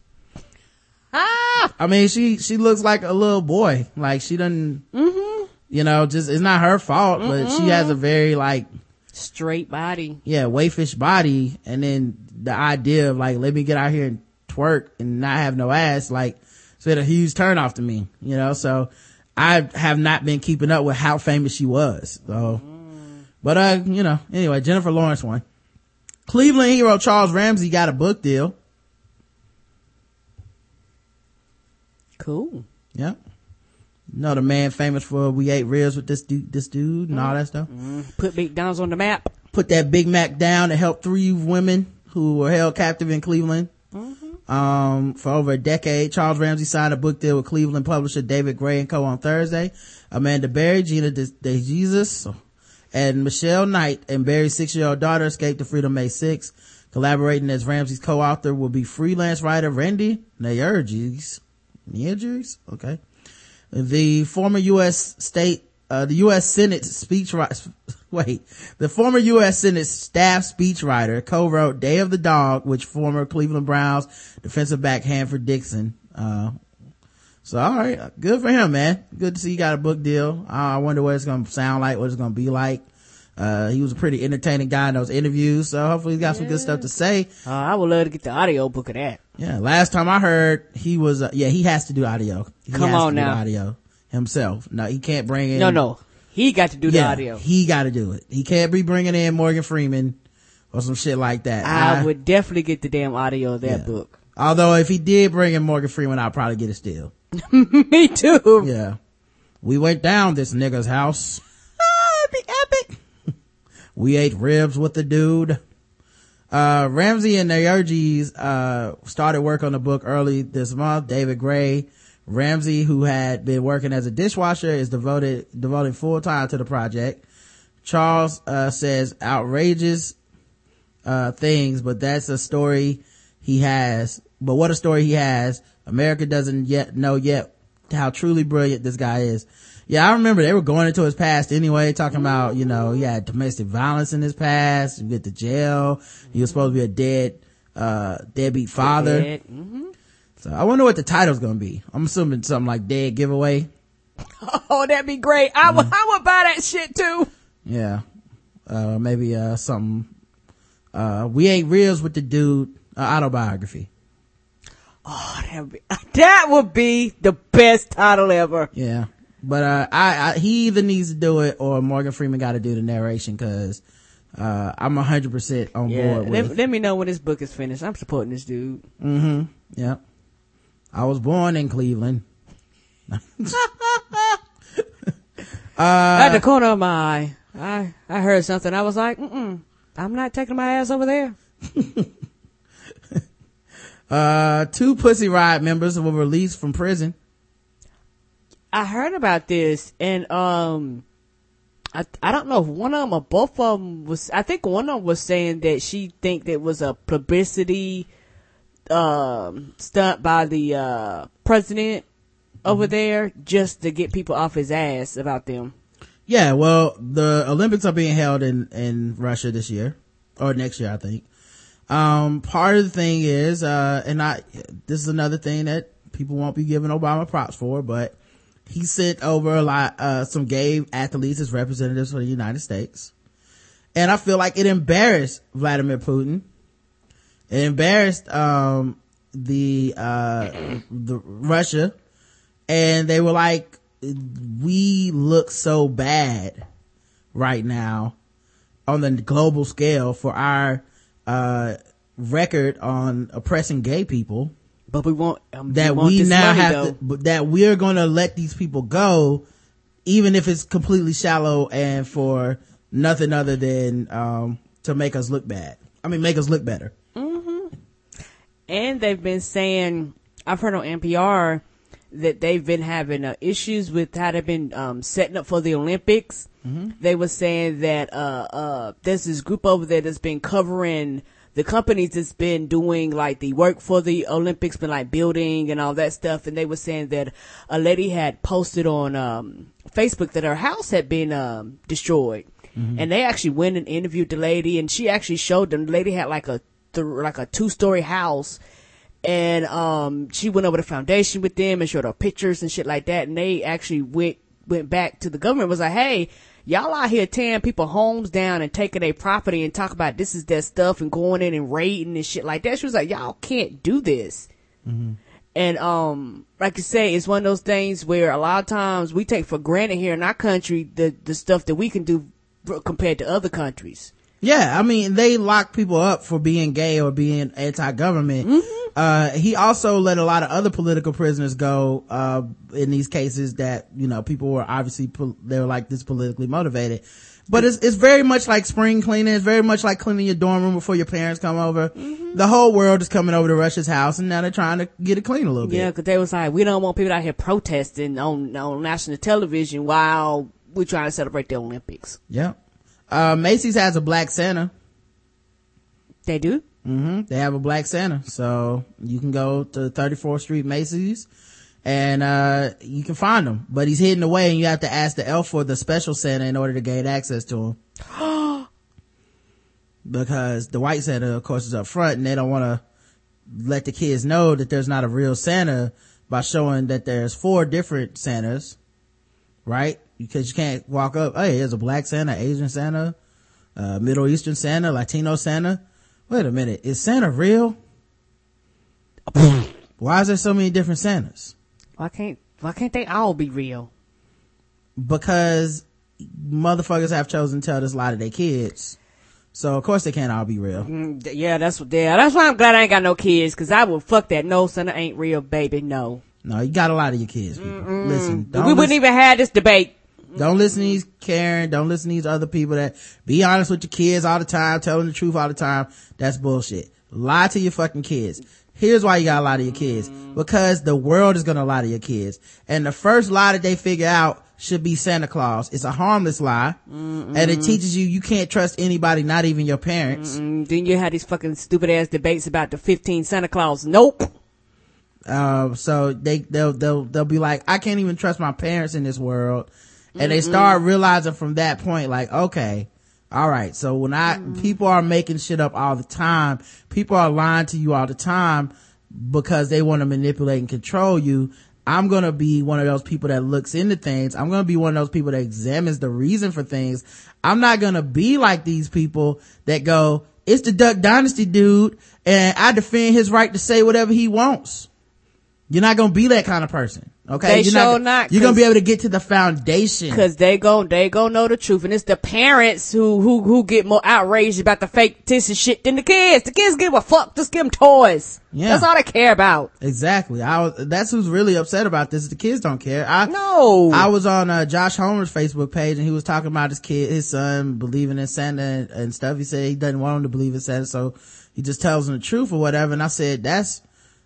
ah I mean, she, she looks like a little boy. Like she doesn't, you know, just, it's not her fault, but she has a very like, Straight body. yeah, wayfish body. And then the idea of like, let me get out here and twerk and not have no ass, like, it's been a huge turnoff to me, you know, so I have not been keeping up with how famous she was. So, but, uh, you know, anyway, Jennifer Lawrence won. Cleveland hero Charles Ramsey got a book deal. Cool. Yep. Another man famous for we ate ribs with this dude, this dude and all that stuff. Put McDonald's on the map. Put that Big Mac down to help three women who were held captive in Cleveland. Um, for over a decade, Charles Ramsey signed a book deal with Cleveland publisher David Gray and Co. on Thursday. Amanda Berry, Gina De, De Jesus, And Michelle Knight and Berry's six-year-old daughter escaped to freedom May 6. Collaborating as Ramsey's co-author will be freelance writer Randy Nayerges. Nayerges? Okay. The former U.S. state, uh, the U.S. Senate speechwriter, wait, the former U.S. Senate staff speechwriter co-wrote Day of the Dog, which former Cleveland Browns defensive back Hanford Dixon, uh, so all right, good for him, man. Good to see you got a book deal. Uh, I wonder what it's going to sound like, what it's going to be like. Uh, he was a pretty entertaining guy in those interviews, so hopefully he's got some good stuff to say. Uh, I would love to get the audio book of that. Yeah, last time I heard, he was, uh, yeah, he has to do audio. He Come has on to do now. audio himself. No, he can't bring in. No, no. He got to do the audio. he got to do it. He can't be bringing in Morgan Freeman or some shit like that. I would definitely get the damn audio of that Yeah. book. Although if he did bring in Morgan Freeman, I'd probably get it still. Me too. Yeah. We went down this nigga's house. Ah, the epic. we ate ribs with the dude. Uh, Ramsey and Nayerges, uh, started work on the book early this month. David Gray, Ramsey, who had been working as a dishwasher, is devoted, devoting full time to the project. Charles, uh, says outrageous, uh, things, but that's a story he has. But what a story he has. America doesn't yet know yet how truly brilliant this guy is. Yeah, I remember they were going into his past anyway, talking about, you know, he had domestic violence in his past, he went to jail, he was supposed to be a dead, uh, deadbeat father. Dead. Mhm. So I wonder what the title's gonna be. I'm assuming something like dead giveaway. Oh, that'd be great. I would, I would buy that shit too. Yeah. Uh, maybe, uh, something, uh, we ate reals with the dude, uh, autobiography. Oh, that would be, that would be the best title ever. Yeah. But, uh, I, I, he either needs to do it or Morgan Freeman got to do the narration cause, uh, I'm a hundred percent on Yeah. board Let, with. let me know when this book is finished. I'm supporting this dude. Mm-hmm. Yeah. I was born in Cleveland. At the corner of my eye, I, I heard something. I was like, mm I'm not taking my ass over there. Uh, two Pussy Riot members were released from prison. I heard about this and, um, I, I don't know if one of them or both of them was, I think one of them was saying that she think that was a publicity, um, stunt by the, uh, president over there just to get people off his ass about them. Yeah, well, the Olympics are being held in, in Russia this year, or next year, I think. Um, part of the thing is, uh, and I, this is another thing that people won't be giving Obama props for, but he sent over a lot, uh, some gay athletes as representatives for the United States. And I feel like it embarrassed Vladimir Putin. It embarrassed, um, the, uh, the Russia. And they were like, we look so bad right now on the global scale for our uh record on oppressing gay people But we want, um, that want we now money, have though. to that we're going to let these people go even if it's completely shallow and for nothing other than um to make us look bad i mean make us look better And they've been saying, I've heard on NPR that they've been having uh, issues with how they've been um, setting up for the Olympics. They were saying that uh, uh, there's this group over there that's been covering the companies that's been doing like the work for the Olympics, been like building and all that stuff. And they were saying that a lady had posted on um, Facebook that her house had been um, destroyed. And they actually went and interviewed the lady, and she actually showed them. The lady had like a th- like a two story house and um she went over the foundation with them and showed her pictures and shit like that and they actually went went back to the government was like hey y'all out here tearing people homes down and taking their property and talk about this is their stuff and going in and raiding and shit like that. She was like y'all can't do this. And um like you say it's one of those things where a lot of times we take for granted here in our country the the stuff that we can do compared to other countries Yeah, I mean, they lock people up for being gay or being anti-government. Mm-hmm. Uh, he also let a lot of other political prisoners go, uh, in these cases that, you know, people were obviously, pol- they were like this politically motivated. But it's, it's very much like spring cleaning. It's very much like cleaning your dorm room before your parents come over. Mm-hmm. The whole world is coming over to Russia's house and now they're trying to get it clean a little bit. Yeah, because they was like, we don't want people out here protesting on on national television while we're trying to celebrate the Olympics. Yeah. Uh, Macy's has a black Santa. They do? hmm They have a black Santa. So you can go to 34th Street Macy's and, uh, you can find him, but he's hidden away and you have to ask the elf for the special Santa in order to gain access to him. because the white Santa, of course, is up front and they don't want to let the kids know that there's not a real Santa by showing that there's four different Santas, right? Because you can't walk up, hey, there's a black Santa, Asian Santa, uh, Middle Eastern Santa, Latino Santa. Wait a minute, is Santa real? Why is there so many different Santas? Why can't, why can't they all be real? Because motherfuckers have chosen to tell this lie to their kids. So of course they can't all be real. Mm, Yeah, that's what, yeah, that's why I'm glad I ain't got no kids, cause I would fuck that. No, Santa ain't real, baby, no. No, you got a lot of your kids, people. Listen, don't we wouldn't listen- even have this debate. Don't listen to these Karen. Don't listen to these other people that be honest with your kids all the time, telling the truth all the time. That's bullshit. Lie to your fucking kids. Here's why you gotta lie to your kids. Because the world is gonna lie to your kids. And the first lie that they figure out should be Santa Claus. It's a harmless lie. And it teaches you you can't trust anybody, not even your parents. Mm, then you had these fucking stupid ass debates about the 15 Santa Claus. Nope. Uh, so they, they'll, they'll, they'll be like, I can't even trust my parents in this world. And they mm-hmm. start realizing from that point, like, okay, all right. So when I, mm-hmm. people are making shit up all the time. People are lying to you all the time because they want to manipulate and control you. I'm going to be one of those people that looks into things. I'm going to be one of those people that examines the reason for things. I'm not going to be like these people that go, it's the Duck Dynasty dude and I defend his right to say whatever he wants. You're not gonna be that kind of person. Okay. They you're sure not, You're gonna be able to get to the foundation. Cause they gon' they gon' know the truth. And it's the parents who, who, who get more outraged about the fake this and shit than the kids. The kids give a fuck. Just give them toys. Yeah. That's all they care about. Exactly. I was, that's who's really upset about this. The kids don't care. I, No. I was on, uh, Josh Homer's Facebook page and he was talking about his kid, his son believing in Santa and, and stuff. He said he doesn't want him to believe in Santa. So he just tells him the truth or whatever. And I said, that's,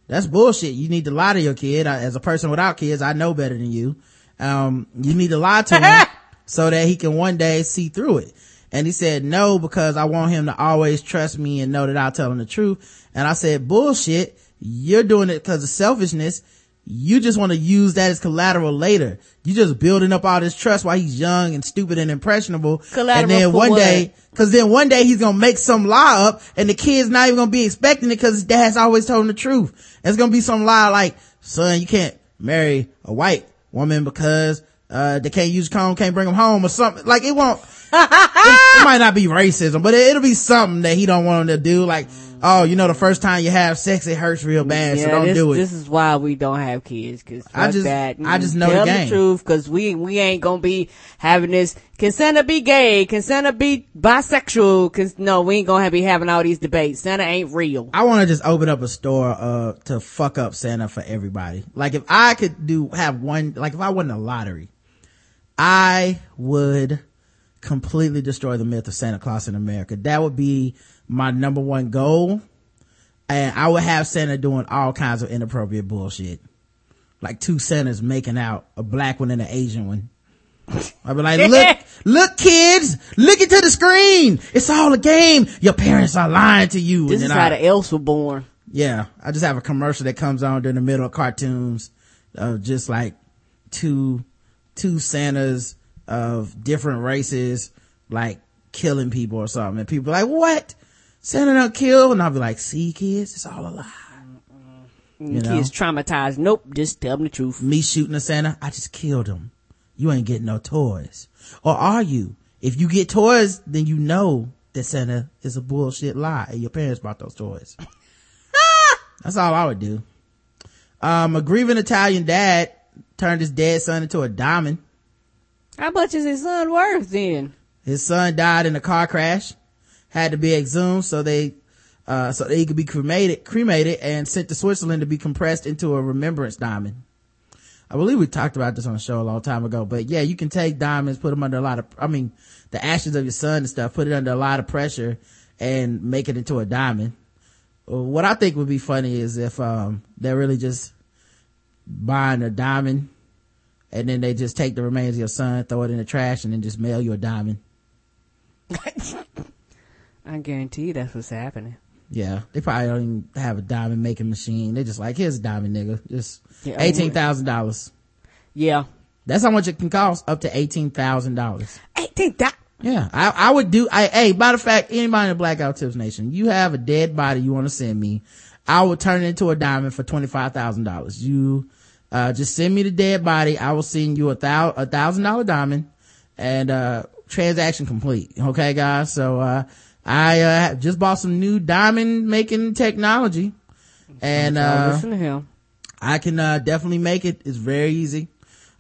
that's bullshit. You need to lie to your kid. I, as a person without kids, I know better than you. Um, you need to lie to him so that he can one day see through it. And he said, no, because I want him to always trust me and know that I'll tell him the truth. And I said, bullshit. You're doing it because of selfishness. You just want to use that as collateral later. You just building up all this trust while he's young and stupid and impressionable. Collateral and then one what? day, cause then one day he's gonna make some lie up and the kid's not even gonna be expecting it cause his dad's always told him the truth. It's gonna be some lie like, son, you can't marry a white woman because, uh, they can't use comb, can't bring them home or something. Like it won't, it, it might not be racism, but it, will be something that he don't want him to do. Like, oh, you know, the first time you have sex, it hurts real bad, so don't this, do it. This is why we don't have kids. Cause I just- that. I just know the Tell game. truth. Cause we, we ain't gonna be having this. Can Santa be gay? Can Santa be bisexual? Cause no, we ain't gonna be having all these debates. Santa ain't real. I want to just open up a store, uh, to fuck up Santa for everybody. Like if I could do, have one, like if I won the lottery, I would completely destroy the myth of Santa Claus in America. That would be my number one goal. And I would have Santa doing all kinds of inappropriate bullshit. Like two Santas making out, a black one and an Asian one. I'd be like, look, look kids, look into the screen. It's all a game. Your parents are lying to you. This is how I- the elves were born. yeah, I just have a commercial that comes on during the middle of cartoons of just like two, two Santas of different races, like killing people or something. And people are like, what? Santa don't kill? And I'll be like, see kids, it's all a lie. You know? Kids traumatized. Nope. Just tell them the truth. Me shooting a Santa, I just killed him. You ain't getting no toys. Or are you? If you get toys, then you know that Santa is a bullshit lie and your parents bought those toys. That's all I would do. Um, a grieving Italian dad turned his dead son into a diamond. How much is his son worth then? His son died in a car crash, had to be exhumed so they, uh, so that he could be cremated, cremated and sent to Switzerland to be compressed into a remembrance diamond. I believe we talked about this on the show a long time ago, but yeah, you can take diamonds, put them under a lot of, I mean, the ashes of your son and stuff, put it under a lot of pressure and make it into a diamond. Uh, What I think would be funny is if, um, they're really just buying a diamond and then they just take the remains of your son, throw it in the trash and then just mail you a diamond. I guarantee you that's what's happening. Yeah, they probably don't even have a diamond making machine. They're just like, here's a diamond, nigga. Just Yeah, eighteen thousand dollars. Yeah. That's how much it can cost, up to eighteen thousand dollars. Think that. Yeah, I, I would do. I, hey, matter of fact, anybody in the Black Guy Who Tips Nation, you have a dead body you want to send me, I will turn it into a diamond for twenty five thousand dollars. You, uh, just send me the dead body. I will send you a thou a thousand dollar diamond, and uh, transaction complete. Okay, guys. So uh, I uh, just bought some new diamond making technology, and uh, listen to him. I can uh, definitely make it. It's very easy.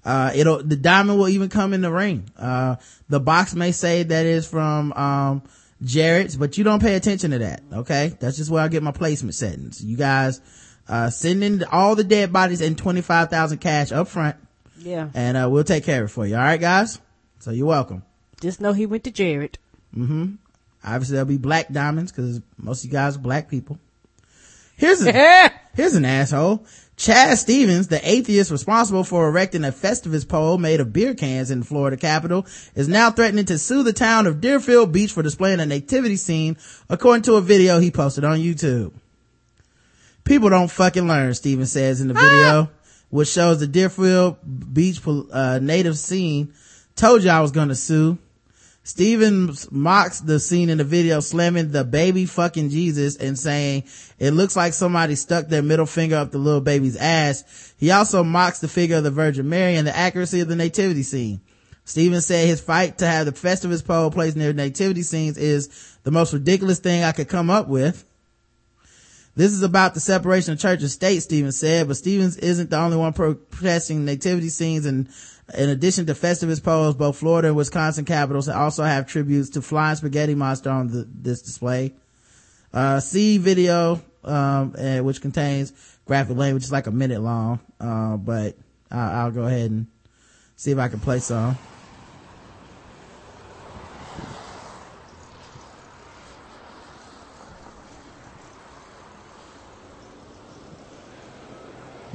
Uh, it'll the diamond will even come in the ring. Uh, the box may say that is from um, Jared's, but you don't pay attention to that. Okay, that's just where I get my placement settings. You guys uh, send in all the dead bodies and twenty five thousand cash up front, Yeah. and uh, we'll take care of it for you. All right, guys. So you're welcome. Just know he went to Jared. Obviously, there'll be black diamonds because most of you guys are black people. Here's a, here's an asshole. Chaz Stevens, the atheist responsible for erecting a Festivus pole made of beer cans in the Florida capital, is now threatening to sue the town of Deerfield Beach for displaying a nativity scene, according to a video he posted on YouTube. People don't fucking learn, Stevens says in the video, which shows the Deerfield Beach uh, native scene. Told you I was gonna sue. Stevens mocks the scene in the video, slamming the baby fucking Jesus and saying it looks like somebody stuck their middle finger up the little baby's ass. He also mocks the figure of the Virgin Mary and the accuracy of the nativity scene. Stevens said his fight to have the Festivus pole placed near nativity scenes is the most ridiculous thing I could come up with. This is about the separation of church and state, Stevens said, but Stevens isn't the only one protesting nativity scenes and in addition to Festivus poles, both Florida and Wisconsin capitals also have tributes to Flying Spaghetti Monster on the, this display. Uh, see video, um, uh, which contains graphic language, like a minute long, uh, but I'll, I'll go ahead and see if I can play some.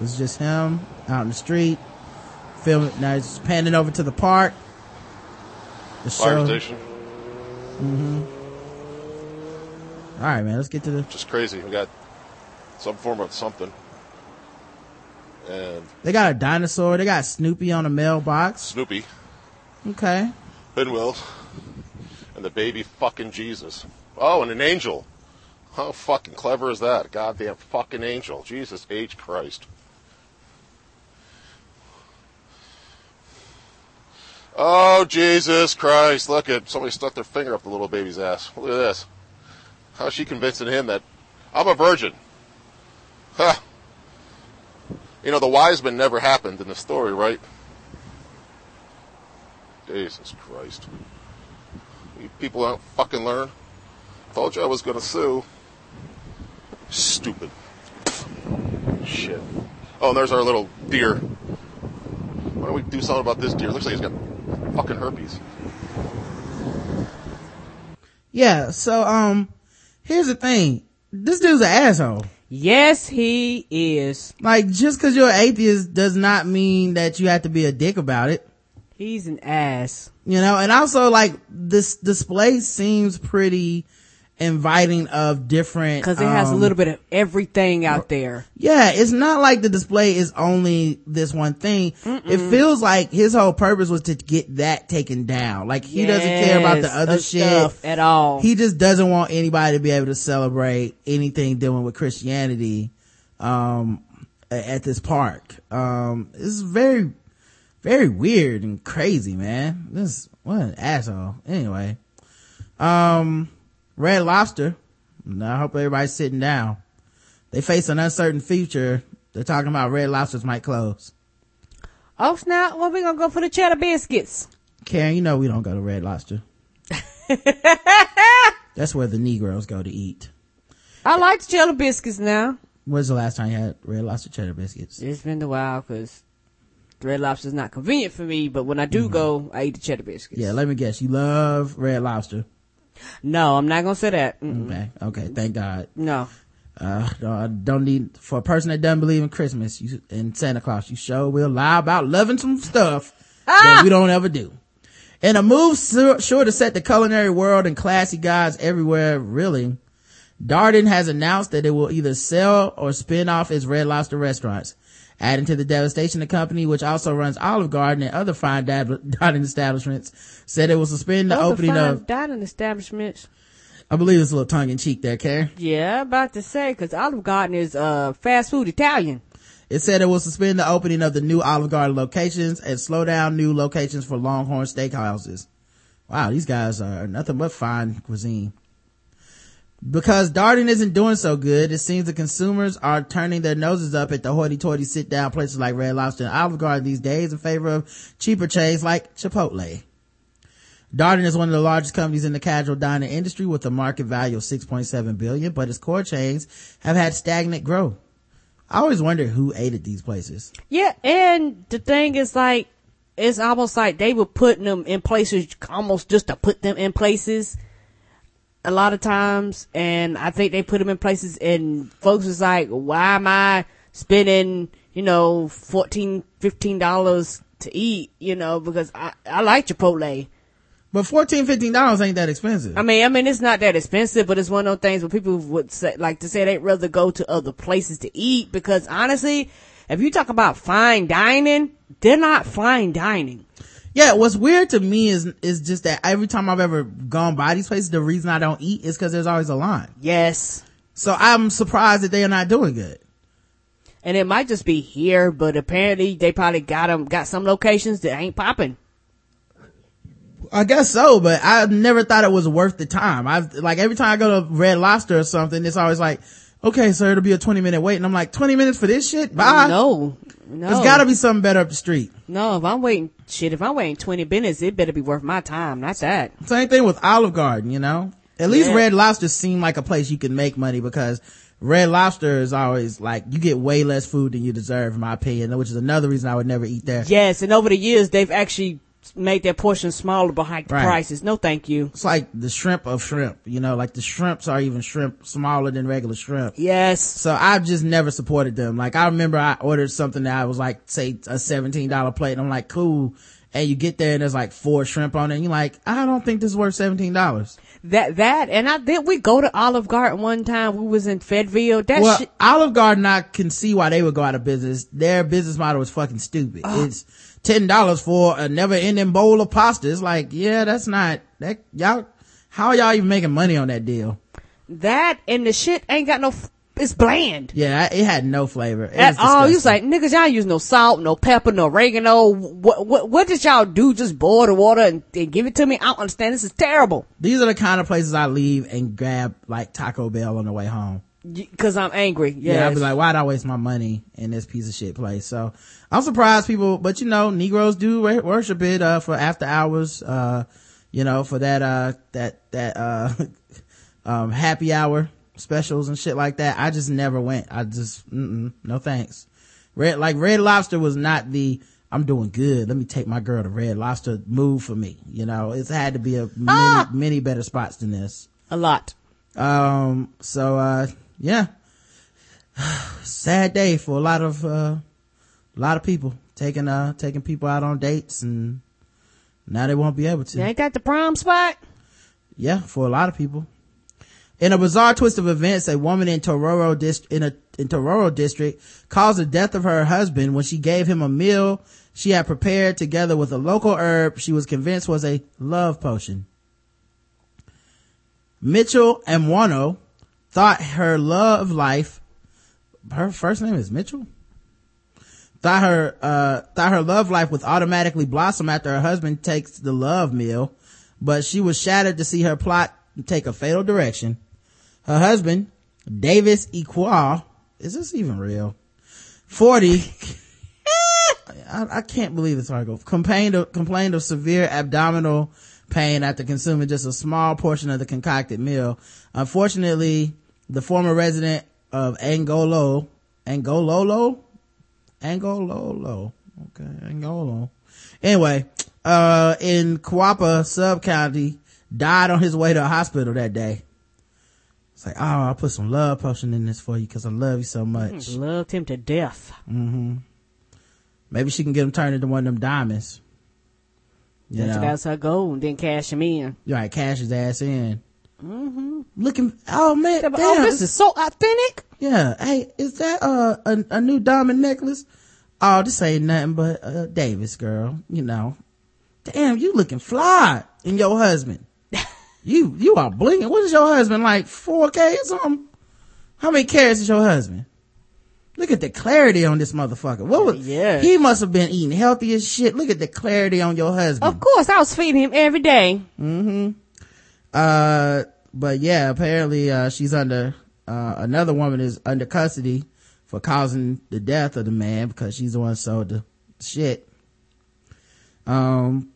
It's just him out in the street filming. Now it's panning over to the park. The Fire show. station. Mm-hmm. All right, man. Let's get to the. Just crazy. We got some form of something. And They got a dinosaur. They got Snoopy on a mailbox. Snoopy, Okay. Pinwheel, and the baby fucking Jesus. Oh, and an angel. How fucking clever is that? Goddamn fucking angel. Jesus H. Christ. Oh, Jesus Christ. Look at somebody stuck their finger up the little baby's ass. Look at this. How's she convincing him that I'm a virgin? Huh. You know, the wise men never happened in the story, right? Jesus Christ. You people don't fucking learn. Told you I was gonna sue. Stupid. Shit. Oh, and there's our little deer. Why don't we do something about this deer? Looks like he's got fucking herpes. Yeah. So, um, here's the thing. This dude's an asshole. Yes, he is. Like, just cause you're an atheist does not mean that you have to be a dick about it. He's an ass. You know, and also like this display seems pretty inviting of different. Cause it has a um, little bit of everything out there. Yeah, it's not like the display is only this one thing. It feels like his whole purpose was to get that taken down. Like he doesn't care about the other shit stuff at all. He just doesn't want anybody to be able to celebrate anything dealing with Christianity, um, at this park. Um, is very, very weird and crazy, man. This, what an asshole. Anyway, um, Red Lobster. I hope everybody's sitting down. They face an uncertain future. They're talking about Red Lobsters might close. oh snap! Well, we gonna go for the cheddar biscuits. Karen, you know we don't go to Red Lobster. That's where the Negroes go to eat. I like the cheddar biscuits now. When's the last time you had Red Lobster cheddar biscuits? It's been a while because Red Lobster's not convenient for me. But when I do mm-hmm. go, I eat the cheddar biscuits. Yeah, let me guess. You love Red Lobster. No, I'm not gonna say that. Mm-mm. Okay, okay, thank God. No. Uh, no, I don't need, for a person that doesn't believe in Christmas you, and Santa Claus, you sure will lie about loving some stuff that we don't ever do. In a move sure, sure to set the culinary world and classy guys everywhere really, Darden has announced that it will either sell or spin off its Red Lobster restaurants. Adding to the devastation, the company, which also runs Olive Garden and other fine dab- dining establishments, said it will suspend the Other opening fine of, dining establishments. I believe it's a little tongue in cheek there, Karen. Yeah, about to say, cause Olive Garden is, uh, fast food Italian. It said it will suspend the opening of the new Olive Garden locations and slow down new locations for Longhorn Steakhouses. Wow, these guys are nothing but fine cuisine. Because Darden isn't doing so good, it seems the consumers are turning their noses up at the hoity-toity sit-down places like Red Lobster and Olive Garden these days in favor of cheaper chains like Chipotle. Darden is one of the largest companies in the casual dining industry with a market value of 6.7 billion, but its core chains have had stagnant growth. I always wonder who ate at these places. Yeah, and the thing is like, it's almost like they were putting them in places almost just to put them in places a lot of times. And I think they put them in places and folks was like, why am I spending, you know, 14 $15 to eat, you know, because I, I like Chipotle. But 14 $15 ain't that expensive. I mean, I mean, it's not that expensive, but it's one of those things where people would say, like to say they'd rather go to other places to eat because honestly, if you talk about fine dining, they're not fine dining. Yeah, what's weird to me is is just that every time I've ever gone by these places, the reason I don't eat is because there's always a line. Yes. So I'm surprised that they are not doing good. And it might just be here, but apparently they probably got them, got some locations that ain't popping. I guess so, but I never thought it was worth the time. I've like every time I go to Red Lobster or something, it's always like, okay, sir, it'll be a 20 minute wait. And I'm like, 20 minutes for this shit? Bye. No. No. There's gotta be something better up the street. No, if I'm waiting, shit, if I'm waiting 20 minutes, it better be worth my time. Not that. Same thing with Olive Garden, you know? At least Yeah. Red Lobster seemed like a place you could make money because Red Lobster is always like, you get way less food than you deserve, in my opinion, which is another reason I would never eat there. Yes, and over the years, they've actually made their portion smaller but hiked the Right. prices. No thank you. It's like the shrimp of shrimp, you know, like the shrimps are even shrimp smaller than regular shrimp. Yes. So I've just never supported them. Like I remember I ordered something that I was like, say a $17 plate and I'm like, cool. And you get there and there's like four shrimp on it and you're like, I don't think this is worth $17. That, that, and I did we go to Olive Garden one time. We was in Fayetteville. That well, shit. Olive Garden, I can see why they would go out of business. Their business model is fucking stupid. It's $10 for a never ending bowl of pasta. It's like, yeah, that's not, that, y'all, how are y'all even making money on that deal? That and the shit ain't got no, f- it's bland. Yeah, it had no flavor. It At all, you was like, niggas, y'all use no salt, no pepper, no oregano. What, what, what did y'all do? Just boil the water and, and give it to me? I don't understand. This is terrible. These are the kind of places I leave and grab like Taco Bell on the way home. Cause I'm angry. Yes. Yeah, I'd be like, why'd I waste my money in this piece of shit place? So I'm surprised people, but you know, Negroes do worship it, uh, for after hours, uh, you know, for that, uh, that, that, uh, um, happy hour specials and shit like that. I just never went. I just, no thanks. Red, like Red Lobster was not the, I'm doing good. Let me take my girl to Red Lobster move for me. You know, it's had to be a many, Ah! many better spots than this. a lot. Um, so, uh, yeah. Sad day for a lot of, uh, a lot of people taking, uh, taking people out on dates and now they won't be able to. Ain't that the prom spot? Yeah, for a lot of people. In a bizarre twist of events, a woman in Tororo dist- in a in Tororo district caused the death of her husband when she gave him a meal she had prepared together with a local herb she was convinced was a love potion. Mitchell Amwano thought her love life her first name is Mitchell? Thought her uh thought her love life would automatically blossom after her husband takes the love meal, but she was shattered to see her plot take a fatal direction. Her husband, Davis Equal, is this even real? 40 I, I can't believe this article. Complained of, complained of severe abdominal pain after consuming just a small portion of the concocted meal. Unfortunately, the former resident of Angolo, Angololo, Angololo, okay, Angolo. Anyway, uh, in Kwapa sub county, died on his way to a hospital that day. It's like, oh, I put some love potion in this for you because I love you so much. Loved him to death. Mm-hmm. Maybe she can get him turned into one of them diamonds. You know? that's her goal, and then cash him in. Right, cash his ass in. Mm-hmm. Looking, oh man, but, damn, oh, this is so authentic. yeah. Hey, is that uh, a a new diamond necklace? Oh, this ain't nothing but uh, Davis, girl. You know, damn, you looking fly in your husband. you you are blinging. What is your husband like? Four K or something? How many carats is your husband? Look at the clarity on this motherfucker. What was? Yeah. He must have been eating healthy as shit. Look at the clarity on your husband. Of course, I was feeding him every day. Uh, but yeah, apparently, uh, she's under, uh, another woman is under custody for causing the death of the man because she's the one who sold the shit. Um,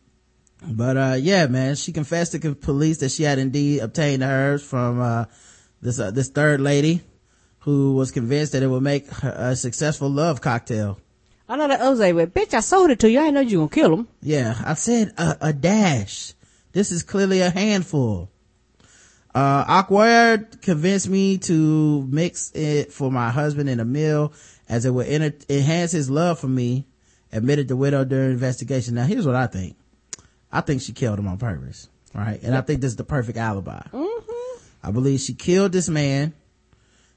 but, uh, yeah, man, she confessed to police that she had indeed obtained the herbs from, uh, this, uh, this third lady who was convinced that it would make her a successful love cocktail. I know that Jose went, bitch, I sold it to you. I know you gonna kill him. Yeah, I said a, a dash. This is clearly a handful. Uh, convinced me to mix it for my husband in a meal as it would enter- enhance his love for me, admitted the widow during investigation. Now here's what I think. I think she killed him on purpose, right? And I think this is the perfect alibi. I believe she killed this man,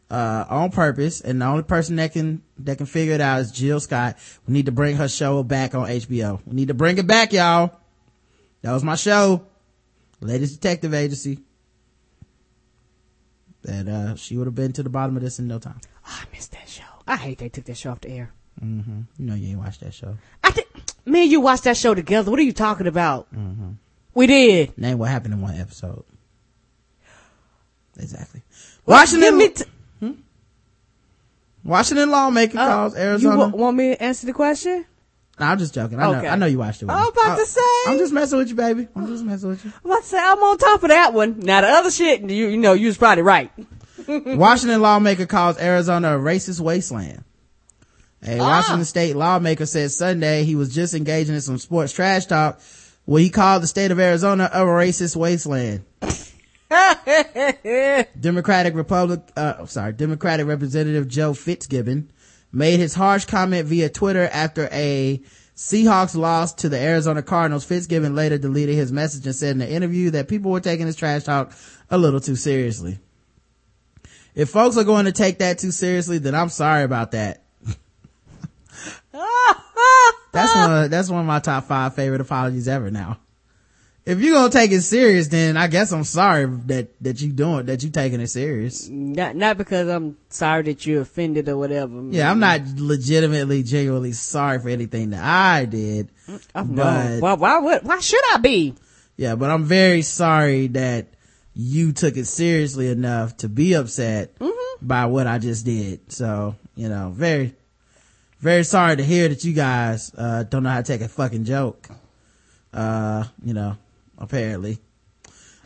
uh, on purpose. And the only person that can, that can figure it out is Jill Scott. We need to bring her show back on HBO. We need to bring it back, y'all. That was my show. Ladies' detective agency. That, uh, she would have been to the bottom of this in no time. Oh, I missed that show. I hate they took that show off the air. You know you ain't watched that show. I did. Me and you watched that show together. What are you talking about? We did. Name what happened in one episode. Exactly. Washington, me t- Washington lawmaker uh, calls you Arizona. want me to answer the question? Nah, I'm just joking. I know, I know you watched it. with I was me. about to I- say. I'm just messing with you, baby. I'm just messing with you. I'm about to say I'm on top of that one. Now the other shit, you, you know, you was probably right. Washington lawmaker calls Arizona a racist wasteland. A Washington state lawmaker said Sunday he was just engaging in some sports trash talk where he called the state of Arizona a racist wasteland. Democratic Republic, uh, sorry, Democratic Representative Joe Fitzgibbon made his harsh comment via Twitter after a Seahawks loss to the Arizona Cardinals. Fitzgibbon later deleted his message and said in the interview that people were taking his trash talk a little too seriously. If folks are going to take that too seriously, then I'm sorry about that. that's one of, that's one of my top five favorite apologies ever now. If you're gonna take it serious, then I guess I'm sorry that, that you doing, that you taking it serious. Not not because I'm sorry that you offended or whatever. Yeah, I'm not legitimately, genuinely sorry for anything that I did. Oh, but-. Why, why would why should I be? Yeah, but I'm very sorry that you took it seriously enough to be upset by what I just did. So, you know, very, very sorry to hear that you guys, uh, don't know how to take a fucking joke. Uh, you know, apparently.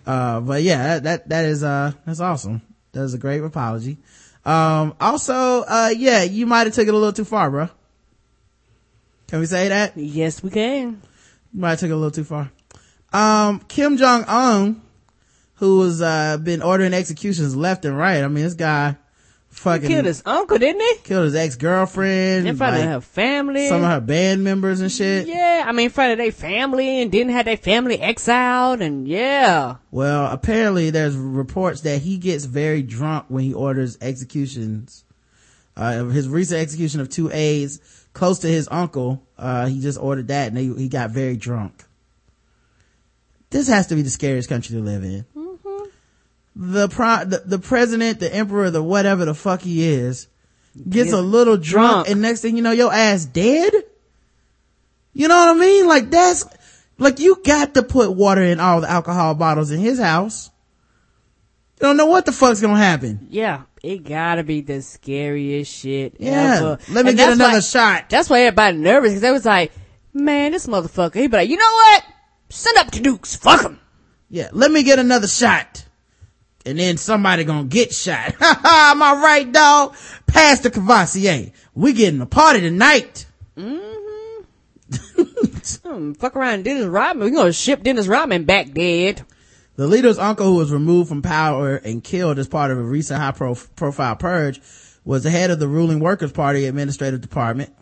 Uh, but yeah, that, that, that is, uh, that's awesome. That is a great apology. Um, also, uh, yeah, you might have took it a little too far, bro. Can we say that? Yes, we can. Might have took it a little too far. Um, Kim Jong Un, who has uh, been ordering executions left and right. I mean, this guy fucking Killed his uncle, didn't he? killed his ex girlfriend, In front of her family. some of her band members and shit. Yeah, I mean, in front of their family, and didn't have their family exiled, and yeah. Well, apparently there's reports that he gets very drunk when he orders executions. Uh, his recent execution of two aides close to his uncle, uh, he just ordered that and he, he got very drunk. This has to be the scariest country to live in. The, pro- the, the president, the emperor, the whatever the fuck he is, gets Get a little drunk, drunk. and next thing you know, your ass dead? You know what I mean? Like that's, like you got to put water in all the alcohol bottles in his house. You don't know what the fuck's gonna happen. Yeah, it gotta be the scariest shit Yeah. ever. Let me And get another why- shot. That's why everybody nervous, because they was like, man, this motherfucker, he be like, you know what? Send up to Dukes, fuck him. Yeah, let me get another shot. And then somebody gonna get shot. Ha ha, am I right, dog? Pastor Cavassier. We getting a party tonight. Hmm, fuck around Dennis Rodman. we gonna ship Dennis Rodman back dead. The leader's uncle who was removed from power and killed as part of a recent high pro- profile purge was the head of the ruling workers party administrative department.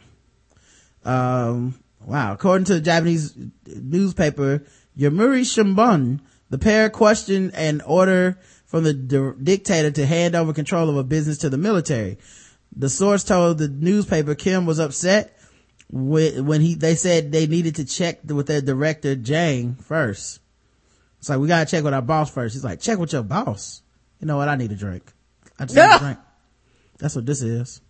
Um, Wow. According to the Japanese newspaper, Yomiuri Shimbun, the pair questioned an order from the di- dictator to hand over control of a business to the military. The source told the newspaper Kim was upset when he, they said they needed to check with their director Jang first. It's like, we gotta check with our boss first. He's like, check with your boss. You know what? I need a drink. I just need a drink. That's what this is.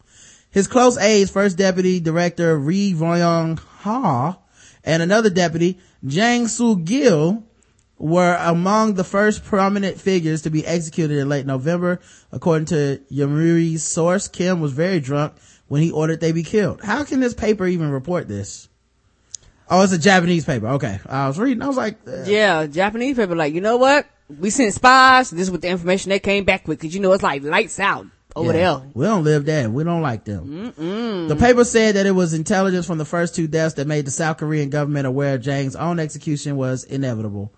His close aides, first deputy director Ri Ryong Ha and another deputy, Jang Soo Gil, were among the first prominent figures to be executed in late November. According to Yomiuri's source, Kim was very drunk when he ordered they be killed. How can this paper even report this? Oh, it's a Japanese paper. Okay. I was reading. I was like, uh, Yeah, Japanese paper. like, you know what? We sent spies. This is what the information they came back with. Cause you know, it's like lights out over Yeah. there. We don't live there. We don't like them. The paper said that it was intelligence from the first two deaths that made the South Korean government aware Jang's own execution was inevitable.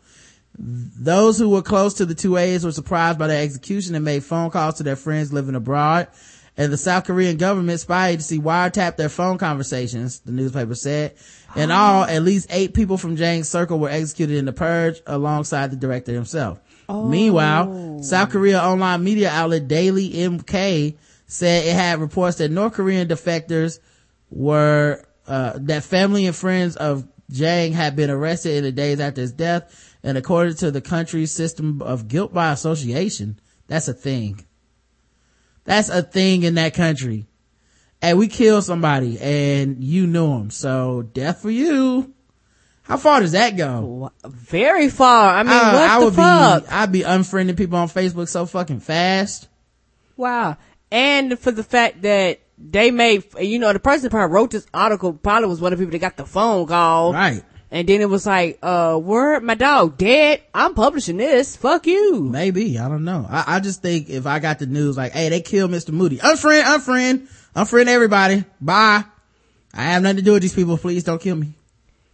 Those who were close to the two aides were surprised by their execution and made phone calls to their friends living abroad. And the South Korean government spy agency wiretapped their phone conversations, the newspaper said. In all, at least eight people from Jang's circle were executed in the purge alongside the director himself. Meanwhile, South Korea online media outlet Daily MK said it had reports that North Korean defectors were, uh, that family and friends of Jang had been arrested in the days after his death. And according to the country's system of guilt by association, that's a thing. That's a thing in that country. And we killed somebody and you knew him. So death for you. How far does that go? Very far. I mean, I- what I the would fuck? be, I'd be unfriending people on Facebook so fucking fast. Wow. And for the fact that they made, you know, the person that probably wrote this article probably was one of the people that got the phone call. Right. And then it was like, uh, word, my dog dead. I'm publishing this. Fuck you. Maybe. I don't know. I, I just think if I got the news like, hey, they killed Mr. Moody. Unfriend, unfriend, unfriend everybody. Bye. I have nothing to do with these people. Please don't kill me.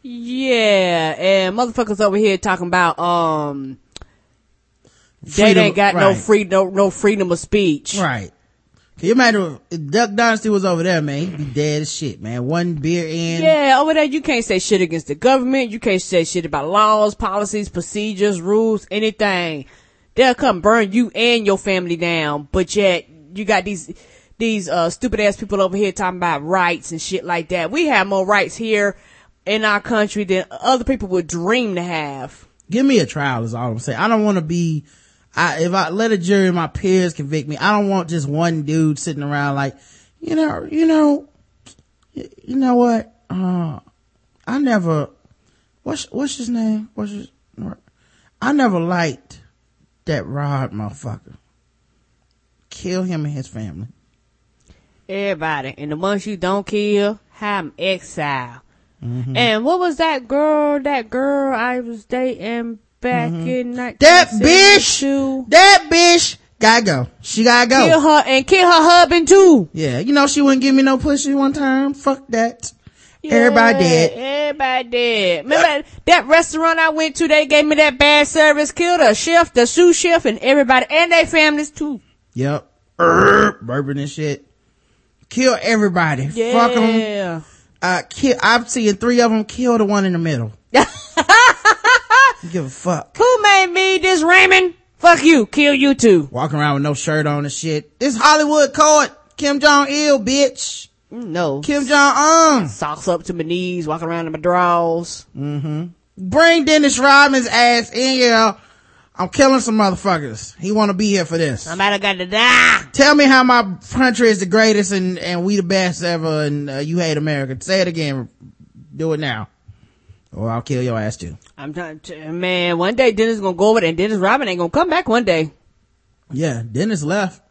Yeah. And motherfuckers over here talking about, um, they ain't got no right. free, no, no freedom of speech. Right. Can you imagine if Duck Dynasty was over there, man? He'd be dead as shit, man. One beer in. Yeah, over there you can't say shit against the government. You can't say shit about laws, policies, procedures, rules, anything. They'll come burn you and your family down, but yet you got these these uh stupid ass people over here talking about rights and shit like that. We have more rights here in our country than other people would dream to have. Give me a trial is all I'm saying. I don't want to be, I, if I let a jury of my peers convict me, I don't want just one dude sitting around like, you know, you know, you know what? Uh, I never, what's, what's his name? What's his, I never liked that Rod motherfucker. Kill him and his family. Everybody. And the ones you don't kill, have 'em exile. And what was that girl, that girl I was dating back in That bitch! 1972? That bitch gotta go. She gotta go. Kill her and kill her husband too. Yeah, you know she wouldn't give me no pussy one time. Fuck that. Everybody dead. Everybody dead. Remember that restaurant I went to? They gave me that bad service, killed the chef, the sous chef, and everybody, and their families too. Yep. Err, burping and shit. Kill everybody. Yeah. Fuck them. Uh, kill, I'm seeing three of them kill the one in the middle. Give a fuck. Who made me this Raymond? Fuck you. Kill you too. Walking around with no shirt on and shit. This Hollywood code. Kim Jong Il, bitch. No. Kim Jong Un. Socks up to my knees, walking around in my drawers. Mm-hmm. Bring Dennis Rodman's ass in here. I'm killing some motherfuckers. He want to be here for this. Somebody got to die. Tell me how my country is the greatest and, and we the best ever and uh, you hate America. Say it again. Do it now. Or I'll kill your ass too. I'm trying to, man, one day Dennis gonna go over there and Dennis Rodman ain't gonna come back one day. Yeah, Dennis left.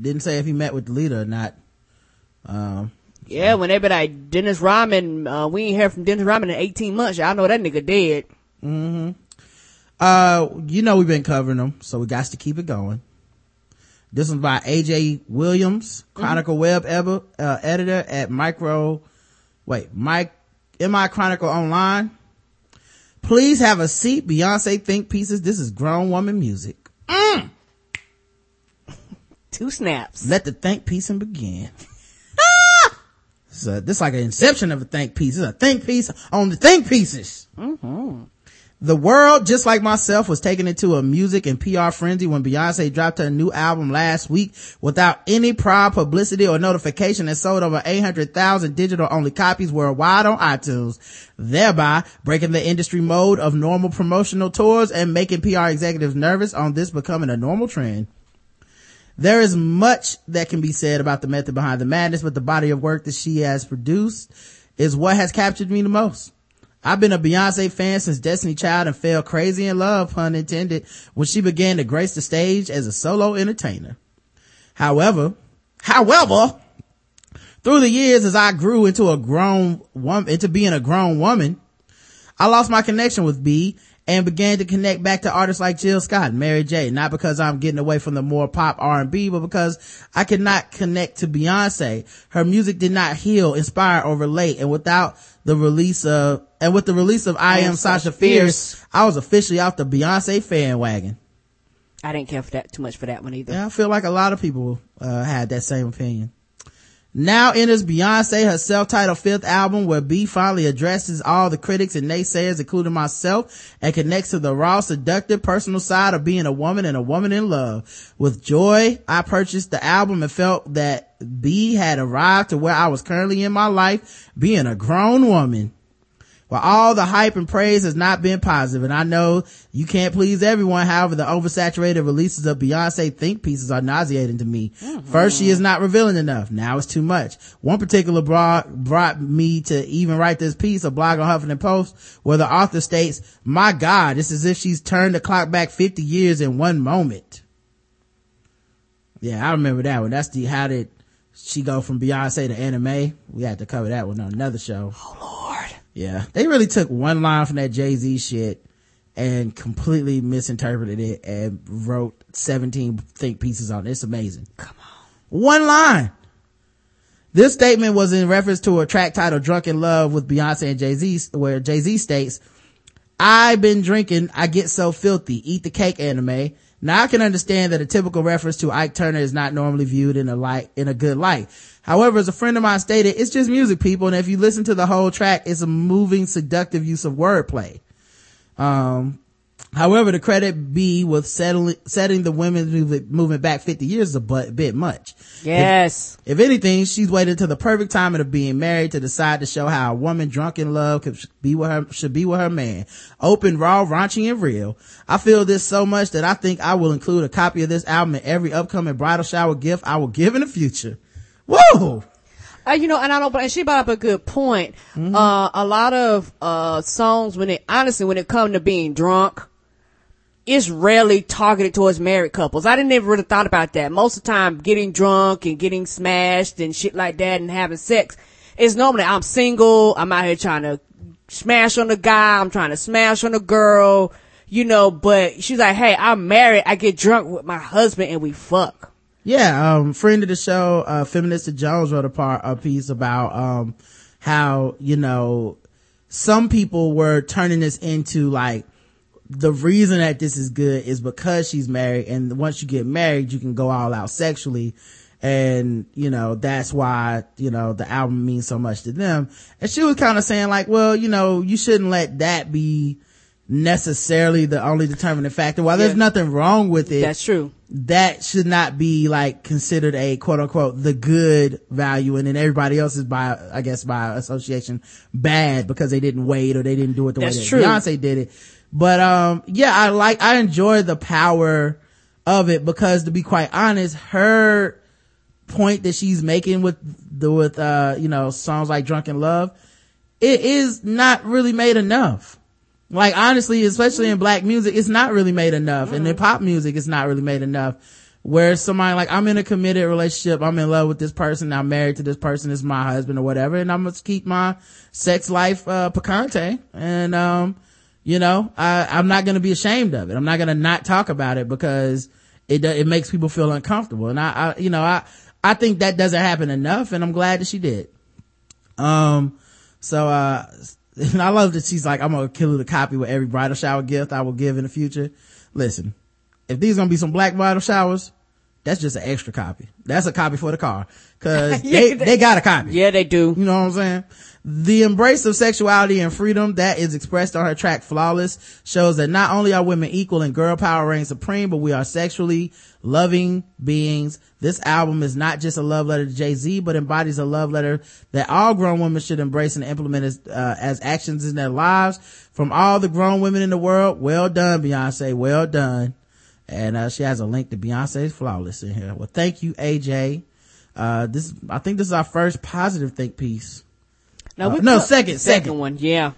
Didn't say if he met with the leader or not. Um, Yeah, when they be like, Dennis Rodman, uh, we ain't heard from Dennis Rodman in 18 months. Y'all know that nigga dead. uh, you know we've been covering them, so we got to keep it going. This one's by AJ Williams, Chronicle Web ever, uh, editor at Micro, wait, Mike, MI Chronicle Online. Please have a seat. Beyonce think pieces. This is grown woman music. Mm. Two snaps. Let the think piecing begin. So this is like an inception of a think piece. It's a think piece on the think pieces. Mm-hmm. The world, just like myself, was taken into a music and PR frenzy when Beyonce dropped her new album last week without any prior publicity or notification and sold over 800,000 digital only copies worldwide on iTunes, thereby breaking the industry mode of normal promotional tours and making PR executives nervous on this becoming a normal trend. There is much that can be said about the method behind the madness, but the body of work that she has produced is what has captured me the most. I've been a Beyonce fan since Destiny Child and fell crazy in love, pun intended, when she began to grace the stage as a solo entertainer. However, however, through the years as I grew into a grown woman, into being a grown woman, I lost my connection with B and began to connect back to artists like Jill Scott and Mary J. Not because I'm getting away from the more pop R&B, but because I could not connect to Beyonce. Her music did not heal, inspire, or relate. And without the release of, and with the release of I Am Sasha Fierce, I was officially off the Beyonce fan wagon. I didn't care for that too much for that one either. Yeah, I feel like a lot of people, uh, had that same opinion. Now enters Beyonce, her self-titled fifth album, where B finally addresses all the critics and naysayers, including myself, and connects to the raw, seductive, personal side of being a woman and a woman in love. With joy, I purchased the album and felt that B had arrived to where I was currently in my life, being a grown woman. While all the hype and praise has not been positive, and I know you can't please everyone, however, the oversaturated releases of Beyonce think pieces are nauseating to me. Mm-hmm. First, she is not revealing enough. Now it's too much. One particular brought, brought me to even write this piece, a blog on Huffington Post, where the author states, my God, it's as if she's turned the clock back 50 years in one moment. Yeah, I remember that one. That's the, how did she go from Beyonce to Anna Mae? We had to cover that one on another show. Oh, Yeah. They really took one line from that Jay-Z shit and completely misinterpreted it and wrote 17 think pieces on it. It's amazing. Come on. One line. This statement was in reference to a track titled Drunk in Love with Beyonce and Jay-Z, where Jay-Z states, I've been drinking, I get so filthy, eat the cake Anna Mae. Now I can understand that a typical reference to Ike Turner is not normally viewed in a light, in a good light. However, as a friend of mine stated, it's just music people. And if you listen to the whole track, it's a moving, seductive use of wordplay. Um, however, the credit B with settling, setting the women's movement, movement back 50 years is a but, bit much. Yes. If anything, she's waited to the perfect time of being married to decide to show how a woman drunk in love could be with her, should be with her man. Open, raw, raunchy, and real. I feel this so much that I think I will include a copy of this album in every upcoming bridal shower gift I will give in the future. Whoa! Uh, you know, and I don't, and she brought up a good point. Uh, a lot of, uh, songs when it, honestly, when it comes to being drunk, it's rarely targeted towards married couples. I didn't ever really thought about that. Most of the time, getting drunk and getting smashed and shit like that and having sex is normally I'm single, I'm out here trying to smash on a guy, I'm trying to smash on a girl, you know, but she's like, hey, I'm married, I get drunk with my husband and we fuck. Yeah, um, friend of the show, uh, Feminista Jones wrote a part, a piece about, um, how, you know, some people were turning this into like, the reason that this is good is because she's married and once you get married, you can go all out sexually. And, you know, that's why, you know, the album means so much to them. And she was kind of saying like, well, you know, you shouldn't let that be necessarily the only determining factor. While there's nothing wrong with it, That's true. that should not be like considered a quote unquote the good value and then everybody else is by i guess by association bad because they didn't wait or they didn't do it the That's way that true. beyonce did it but um yeah i like i enjoy the power of it because to be quite honest her point that she's making with the with uh you know songs like Drunk in Love it is not really made enough like honestly, especially in black music, it's not really made enough. And in pop music, it's not really made enough. Where somebody like, I'm in a committed relationship, I'm in love with this person, I'm married to this person, is my husband or whatever, and I'm gonna keep my sex life, uh, picante. And, um, you know, I, I'm not gonna be ashamed of it. I'm not gonna not talk about it because it, it makes people feel uncomfortable. And I, I, you know, I, I think that doesn't happen enough and I'm glad that she did. Um, so, uh, and I love that she's like, I'm gonna kill the copy with every bridal shower gift I will give in the future. Listen, if these gonna be some black bridal showers, that's just an extra copy. That's a copy for the car. Cause they, they got a copy. Yeah, they do. You know what I'm saying? The embrace of sexuality and freedom that is expressed on her track Flawless shows that not only are women equal and girl power reigns supreme, but we are sexually loving beings. This album is not just a love letter to Jay-Z, but embodies a love letter that all grown women should embrace and implement as, uh, as actions in their lives. From all the grown women in the world, well done, Beyonce, well done. And, uh, she has a link to Beyonce's Flawless in here. Well, thank you, AJ. Uh, this, I think this is our first positive think piece. No, Uh, no, cut- second, second. one. Yeah.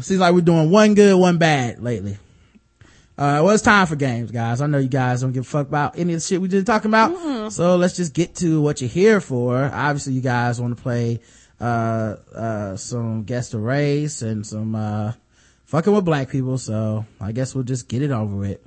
Seems like we're doing one good, one bad lately. Uh, well, it's time for games, guys. I know you guys don't give a fuck about any of the shit we just talking about. So let's just get to what you're here for. Obviously, you guys want to play, uh, uh, some guess the race and some, uh, fucking with black people. So I guess we'll just get it over with.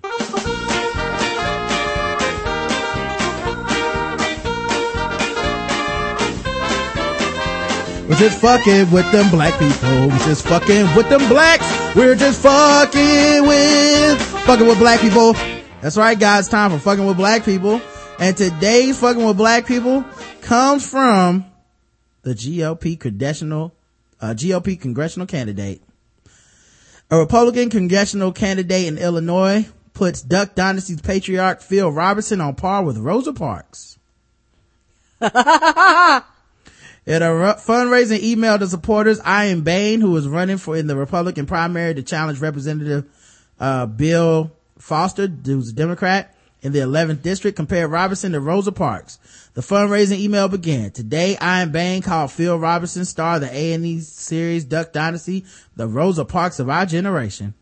We're just fucking with them black people. We're just fucking with them blacks. We're just fucking with, fucking with black people. That's right, guys. Time for fucking with black people. And today's fucking with black people comes from the GOP congressional, uh, GOP congressional candidate. A Republican congressional candidate in Illinois puts Duck Dynasty's patriarch Phil Robertson on par with Rosa Parks. In a fundraising email to supporters, Ian Bayne, who is running for in the Republican primary to challenge Representative uh, Bill Foster, who's a Democrat in the 11th district, compared Robinson to Rosa Parks. The fundraising email began. Today, Ian Bayne called Phil Robinson, star of the A&E series Duck Dynasty, the Rosa Parks of our generation.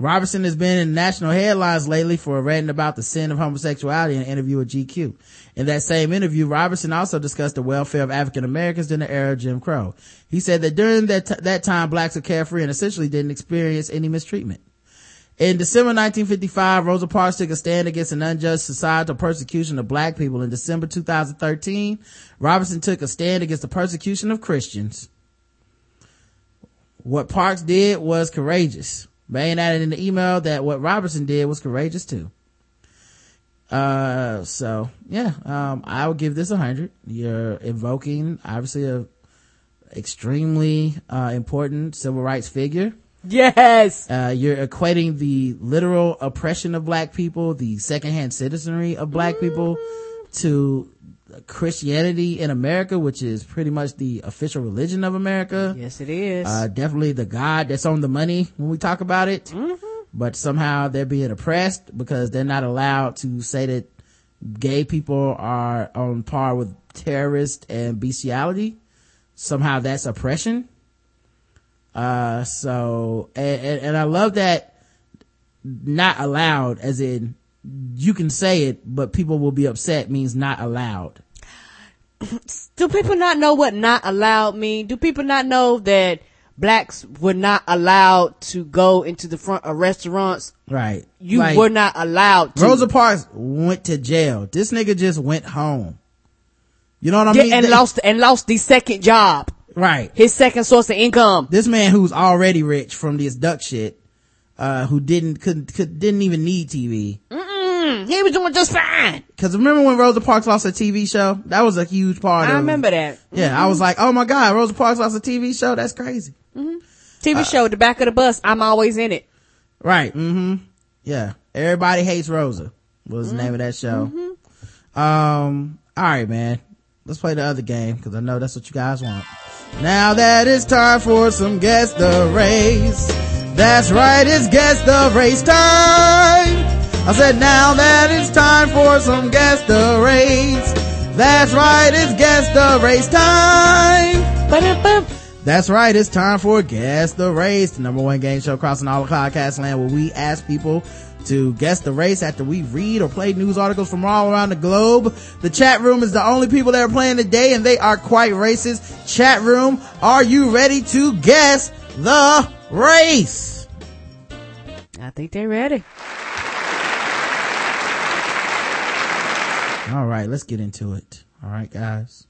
Robertson has been in national headlines lately for ranting about the sin of homosexuality in an interview with GQ. In that same interview, Robinson also discussed the welfare of African Americans during the era of Jim Crow. He said that during that, t- that time, blacks were carefree and essentially didn't experience any mistreatment. In December 1955, Rosa Parks took a stand against an unjust societal persecution of black people. In December 2013, Robinson took a stand against the persecution of Christians. What Parks did was courageous. Bayne added in the email that what Robertson did was courageous too. Uh, so yeah, um, I would give this a hundred. You're invoking obviously a extremely, uh, important civil rights figure. Yes. Uh, you're equating the literal oppression of black people, the secondhand citizenry of black people to Christianity in America, which is pretty much the official religion of America. Yes, it is. Uh, definitely the God that's on the money when we talk about it. But somehow they're being oppressed because they're not allowed to say that gay people are on par with terrorists and bestiality. Somehow that's oppression. Uh, so, and, and, and I love that not allowed as in you can say it, but people will be upset means not allowed. Do people not know what not allowed mean? Do people not know that blacks were not allowed to go into the front of restaurants? Right. You Like, were not allowed to. Rosa Parks went to jail. This nigga just went home. You know what I mean? and Th- lost and lost the second job, Right. his second source of income. This man who's already rich from this duck shit, uh, who didn't, could, could, didn't even need TV. Mm, he was doing just fine. Cause remember when Rosa Parks lost her TV show? That was a huge part of I remember that Yeah, I was like, oh my god, Rosa Parks lost a TV show? That's crazy. TV show, The Back of the Bus. I'm always in it. Right. Mm-hmm. Yeah. Everybody hates Rosa was the name of that show. Um, all right, man. Let's play the other game because I know that's what you guys want. Now that it's time for some guess the race. That's right, it's guess the race time. I said now that it's time for some guess the race. That's right, it's guess the race time. Ba-da-bum. That's right. It's time for Guess the Race, the number one game show crossing all of podcast land where we ask people to guess the race after we read or play news articles from all around the globe. The chat room is the only people that are playing today and they are quite racist. Chat room, are you ready to guess the race? I think they're ready. All right, let's get into it. All right, guys.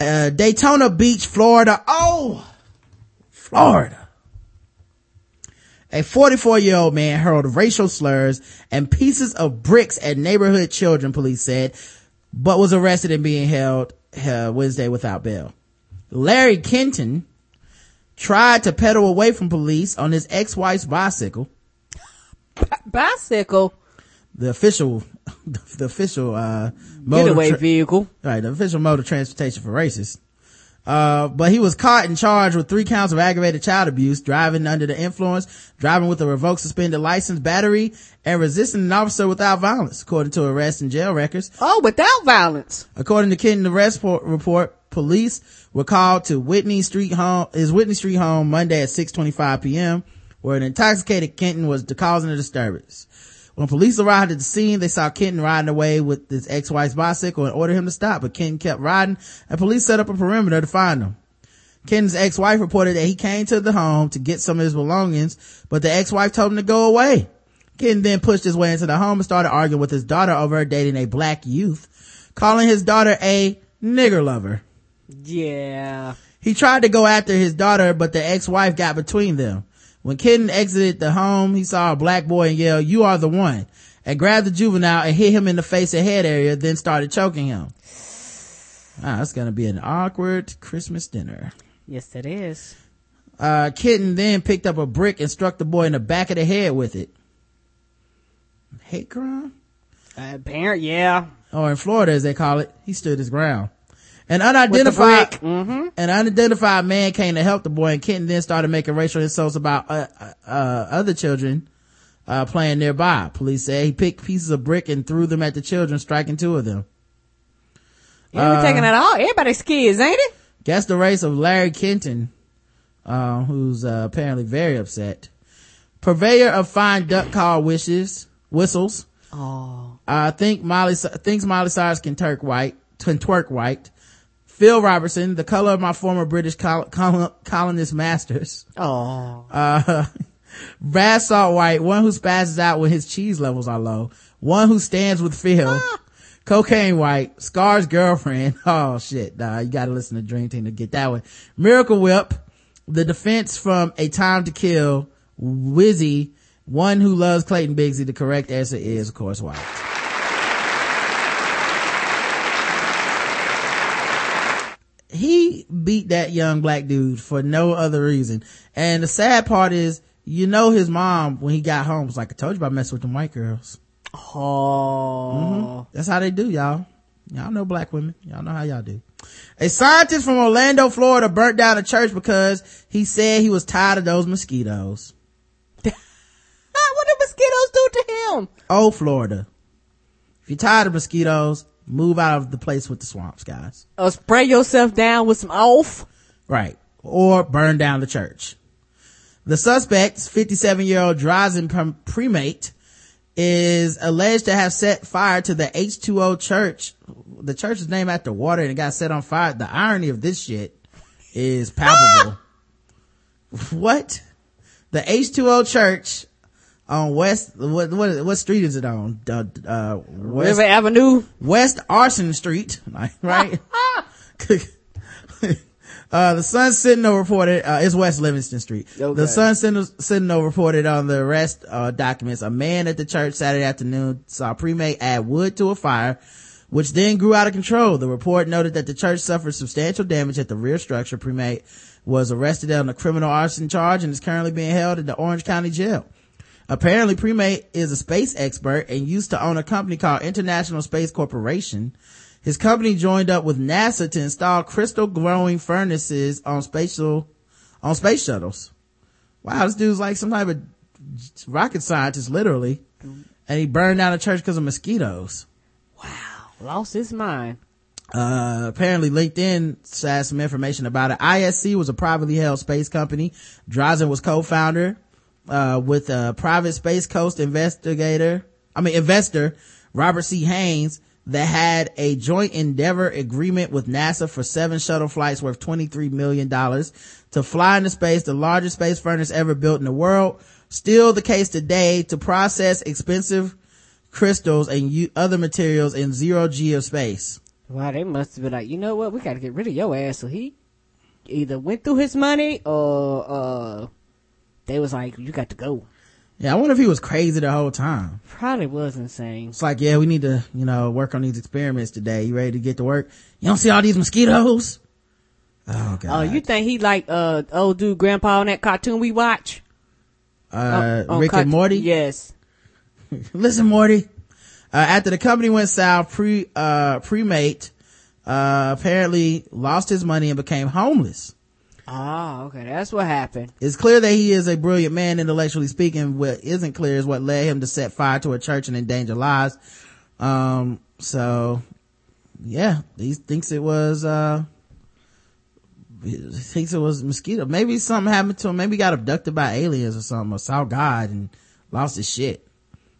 Uh, Daytona Beach, Florida. Oh, Florida. A 44 year old man hurled racial slurs and pieces of bricks at neighborhood children, police said, but was arrested and being held uh, Wednesday without bail. Larry Kenton tried to pedal away from police on his ex-wife's bicycle. Bicycle. The official, the official, uh, mode of Getaway tra- vehicle. Right, the official mode of transportation for racists. Uh, but he was caught and charged with three counts of aggravated child abuse, driving under the influence, driving with a revoked suspended license, battery, and resisting an officer without violence, according to arrest and jail records. Oh, without violence. According to Kenton arrest po- report, police were called to Whitney Street home, his Whitney Street home Monday at 6.25 p.m., where an intoxicated Kenton was causing a disturbance. When police arrived at the scene, they saw Kenton riding away with his ex-wife's bicycle and ordered him to stop, but Kenton kept riding and police set up a perimeter to find him. Kenton's ex-wife reported that he came to the home to get some of his belongings, but the ex-wife told him to go away. Kenton then pushed his way into the home and started arguing with his daughter over her dating a black youth, calling his daughter a nigger lover. Yeah. He tried to go after his daughter, but the ex-wife got between them. When Kenton exited the home, he saw a black boy and yelled, you are the one, and grabbed the juvenile and hit him in the face and head area, then started choking him. Ah, it's gonna be an awkward Christmas dinner. Yes, it is. Uh, Kenton then picked up a brick and struck the boy in the back of the head with it. Hate crime? Uh, parent, yeah. Or in Florida, as they call it, he stood his ground. An unidentified, Mm-hmm. an unidentified man came to help the boy and Kenton then started making racial insults about uh, uh, other children uh, playing nearby. Police say he picked pieces of brick and threw them at the children, striking two of them. Yeah, we're taking that all. Everybody's kids, ain't it? Guess the race of Larry Kenton, uh, who's uh, apparently very upset. Purveyor of fine duck call wishes, whistles. Oh. I think Molly thinks Molly Cyrus can turk white, can twerk white. Phil Robertson, the color of my former British col- col- colonist masters. Oh. Uh, Brad Salt White, one who spazzes out when his cheese levels are low. One who stands with Phil. Cocaine White, Scar's girlfriend. Oh shit, nah, you gotta listen to Dream Team to get that one. Miracle Whip, the defense from A Time to Kill, Wizzy, one who loves Clayton Bigsby. The correct answer is, of course, White. He beat that young black dude for no other reason. And the sad part is, you know, his mom, when he got home, was like, I told you about messing with them white girls. Oh. That's how they do, y'all. Y'all know black women. Y'all know how y'all do. A scientist from Orlando, Florida burnt down a church because he said he was tired of those mosquitoes. what did mosquitoes do to him? Oh, Florida. If you're tired of mosquitoes, move out of the place with the swamps, guys. Or spray yourself down with some off. Right. Or burn down the church. The suspect, 57 year old Drazen Premate, is alleged to have set fire to the H2O church. The church is named after water and it got set on fire. The irony of this shit is palpable. Ah! what? The H2O church on West, what, what, what street is it on? Uh, uh, West, River Avenue. West Arson Street, right? Uh, the Sun Sentinel reported, uh, it's West Livingston Street. Okay. The Sun Sentinel, Sentinel reported on the arrest, uh, documents, a man at the church Saturday afternoon saw Premate add wood to a fire, which then grew out of control. The report noted that the church suffered substantial damage at the rear structure. Premate was arrested on a criminal arson charge and is currently being held at the Orange County Jail. Apparently, Premate is a space expert and used to own a company called International Space Corporation. His company joined up with NASA to install crystal growing furnaces on spatial, on space shuttles. Wow, this dude's like some type of rocket scientist, literally. And he burned down a church because of mosquitoes. Wow. Lost his mind. Uh, apparently LinkedIn has some information about it. ISC was a privately held space company. Drazen was co-founder, uh, with a private Space Coast investigator, I mean investor, Robert C. Haynes, that had a joint endeavor agreement with NASA for seven shuttle flights worth $23 million to fly into space, the largest space furnace ever built in the world. Still the case today to process expensive crystals and other materials in zero G of space. Wow, they must have been like, you know what? We got to get rid of your ass. So he either went through his money or uh they was like, you got to go. Yeah, I wonder if he was crazy the whole time. Probably was insane. It's like, yeah, we need to, you know, work on these experiments today. You ready to get to work? You don't see all these mosquitoes? Oh god. Oh, you think he like uh old dude grandpa on that cartoon we watch? uh, On Rick cart- and Morty? Yes. Listen, Morty. Uh, after the company went south, pre, uh, pre-mate, uh, apparently lost his money and became homeless. Oh, okay. That's what happened. It's clear that he is a brilliant man, intellectually speaking. What isn't clear is what led him to set fire to a church and endanger lives. Um, so, yeah, he thinks it was, uh, he thinks it was mosquito. Maybe something happened to him. Maybe he got abducted by aliens or something or saw God and lost his shit.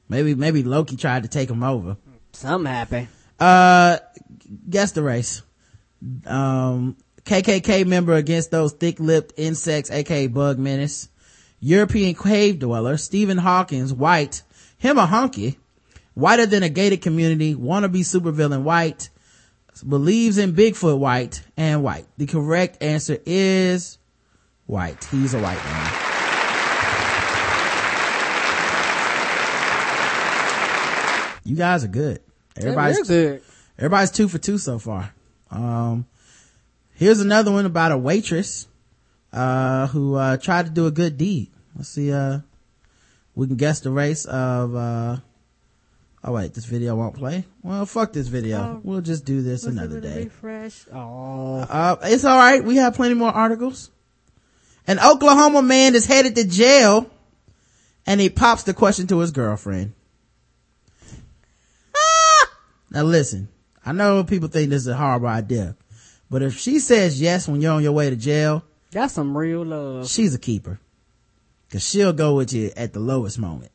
Maybe, maybe Loki tried to take him over. Something happened. Uh, guess the race. Um, KKK member against those thick-lipped insects, aka bug menace. European cave dweller, Stephen Hawkins, white, him a honky, whiter than a gated community, wannabe supervillain white, believes in Bigfoot white, and white. The correct answer is white. He's a white man. You guys are good. Everybody's good. Everybody's two for two so far. Um, here's another one about a waitress, uh, who, uh, tried to do a good deed. Let's see, uh, we can guess the race of, uh, oh wait, this video won't play. Well, fuck this video. Oh. we'll just do this another day. Refresh. Oh. Uh, it's alright. We have plenty more articles. An Oklahoma man is headed to jail and he pops the question to his girlfriend. Ah! Now listen, I know people think this is a horrible idea, but if she says yes when you're on your way to jail, That's some real love. she's a keeper. Cause she'll go with you at the lowest moment.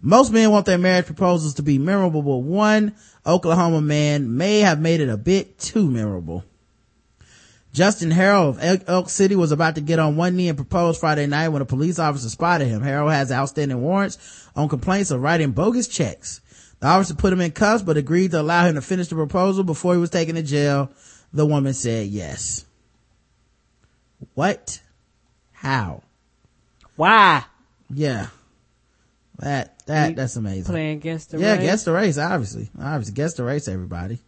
Most men want their marriage proposals to be memorable, but one Oklahoma man may have made it a bit too memorable. Justin Harrell of Elk- City was about to get on one knee and propose Friday night when a police officer spotted him. Harrell has outstanding warrants on complaints of writing bogus checks. The officer put him in cuffs, but agreed to allow him to finish the proposal before he was taken to jail. The woman said yes. What? How? Why? Yeah. That, that, that's amazing. Playing against the yeah, race? guess the race, obviously. Obviously, guess the race, everybody.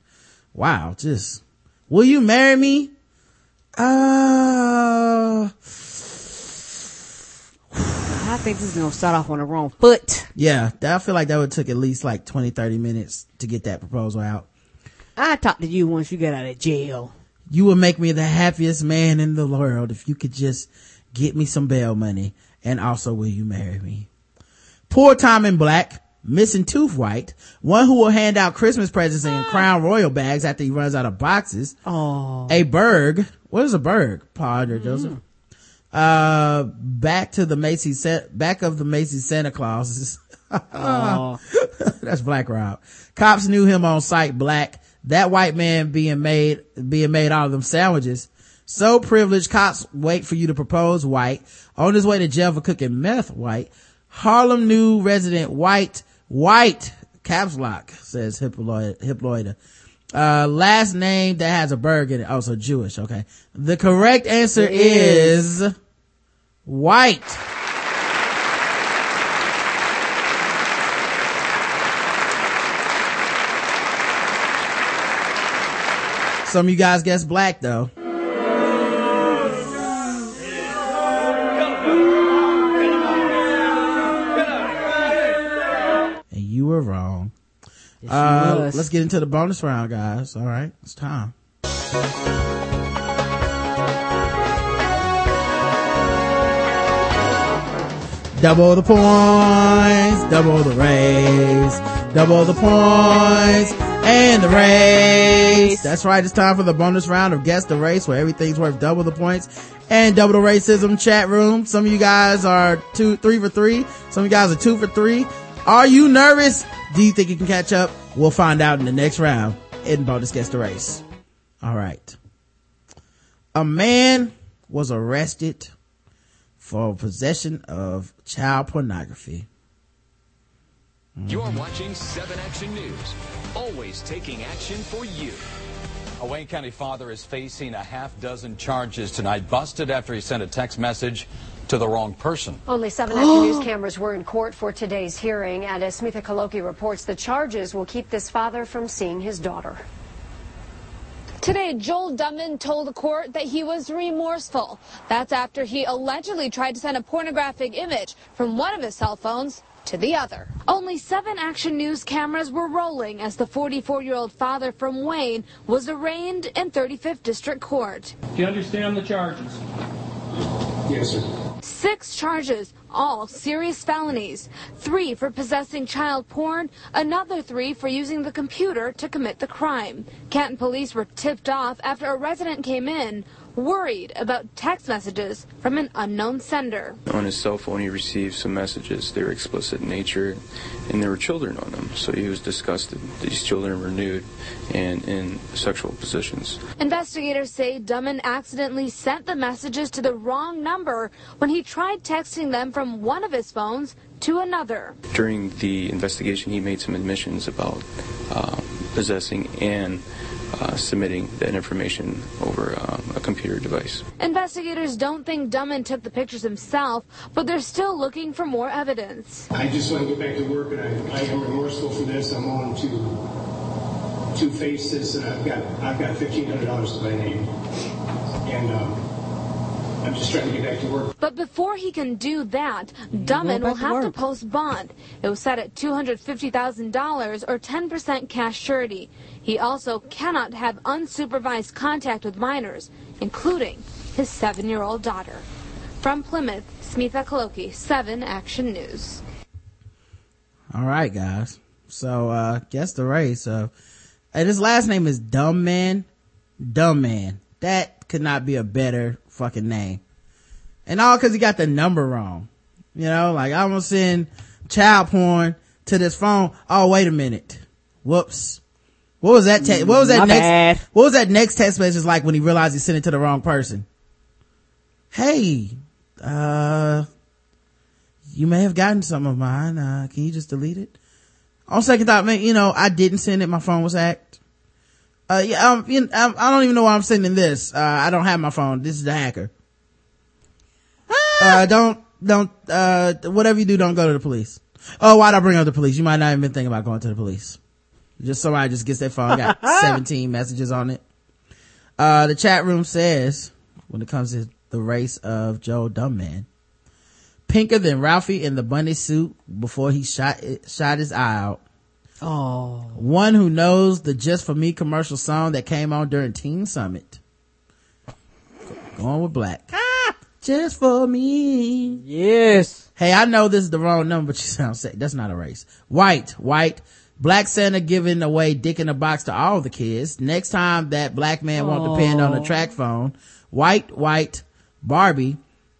Wow, just, will you marry me? Uh, I think this is gonna start off on the wrong foot. yeah, that- I feel like that would took at least like 20, 30 minutes to get that proposal out. I talk to you once you get out of jail. You would make me the happiest man in the world if you could just get me some bail money. And also, will you marry me? Poor Tom in black, missing tooth white, one who will hand out Christmas presents in crown royal bags after he runs out of boxes. Oh. A Berg. What is a Berg? Paul Andre Joseph. Uh, back to the Macy's set, back of the Macy's Santa Claus. Oh. That's Black Rob. Cops knew him on sight black. That white man being made, being made out of them sandwiches. So privileged, cops wait for you to propose white. On his way to jail for cooking meth white. Harlem new resident white, white, caps lock, says. Hippolyta. Uh, last name that has a berg in it. Also Jewish. Okay. The correct answer is white. Some of you guys guessed black though. And you were wrong. Uh, was. let's get into the bonus round, guys. All right, it's time. Double the points, double the race, double the points, and the race. That's right, it's time for the bonus round of Guess the Race where everything's worth double the points and double the racism chat room. Some of you guys are two, three for three. Some of you guys are two for three. Are you nervous? Do you think you can catch up? We'll find out in the next round in bonus Guess the Race. All right. A man was arrested for possession of child pornography. You're watching 7 Action News, always taking action for you. A Wayne County father is facing a half dozen charges tonight, busted after he sent a text message to the wrong person. Only seven Action News cameras were in court for today's hearing, and as Smita Kalokhe reports, the charges will keep this father from seeing his daughter. Today, Joel Dumman told the court that he was remorseful. That's after he allegedly tried to send a pornographic image from one of his cell phones to the other. Only seven Action News cameras were rolling as the 44-year-old father from Wayne was arraigned in 35th District Court. Do you understand the charges? Yes, sir. Six charges, all serious felonies. Three for possessing child porn, another three for using the computer to commit the crime. Canton police were tipped off after a resident came in worried about text messages from an unknown sender. On his cell phone, he received some messages. They were explicit in nature, and there were children on them. So he was disgusted. These children were nude and in sexual positions. Investigators say Dumman accidentally sent the messages to the wrong number when he tried texting them from one of his phones to another. During the investigation, he made some admissions about uh, possessing and uh, submitting that information over uh, a computer device. Investigators don't think Dumman took the pictures himself, but they're still looking for more evidence. I just want to get back to work, and I, I am remorseful for this. I'm on to to face this, and I've got I've got fifteen hundred dollars to my name, and um, I'm just trying to get back to work. But before he can do that, Dumman will have to post bond. It was set at $250,000 or 10% cash surety. He also cannot have unsupervised contact with minors, including his seven-year-old daughter. From Plymouth, Smita Kalokhe, 7 Action News. All right, guys. So, uh, guess the race. Uh, and his last name is Dumb Man. Dumb Man. That could not be a better fucking name. And all cause he got the number wrong. You know, like I'm gonna send child porn to this phone. Oh, wait a minute. Whoops. What was that? What was that My next? bad. What was that next text message like when he realized he sent it to the wrong person? Hey, uh, you may have gotten some of mine. Uh, can you just delete it? On second thought, man, you know, I didn't send it. My phone was hacked. Uh, yeah, um, you know, um, I don't even know why I'm sending this. Uh, I don't have my phone. This is the hacker. Uh, don't, don't, uh, whatever you do, don't go to the police. Oh, why'd I bring up the police? You might not even been thinking about going to the police. Just somebody just gets their phone, got 17 messages on it. Uh, the chat room says, when it comes to the race of Joe Dumbman, pinker than Ralphie in the bunny suit before he shot, shot his eye out. Oh. One who knows the Just For Me commercial song that came on during Teen Summit. Going with black. Ah! Just for me. Yes. Hey, I know this is the wrong number, but you sound sick. That's not a race. White, white. Black Santa giving away dick in a box to all the kids. Next time that black man won't depend on a TracFone. White, white. Barbie.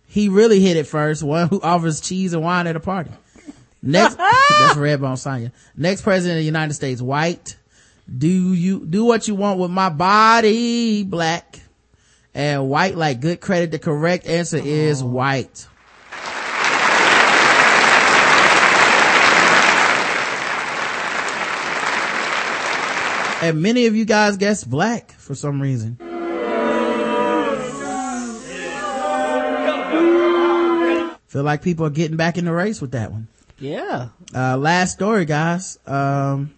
He really hit it first. One who offers cheese and wine at a party. Next, that's Redbone Sonya. Next president of the United States, white. Do you, do what you want with my body, black. And white like good credit. The correct answer is oh. white. And many of you guys guessed black for some reason. Feel like people are getting back in the race with that one. Yeah. Uh, last story, guys. Um,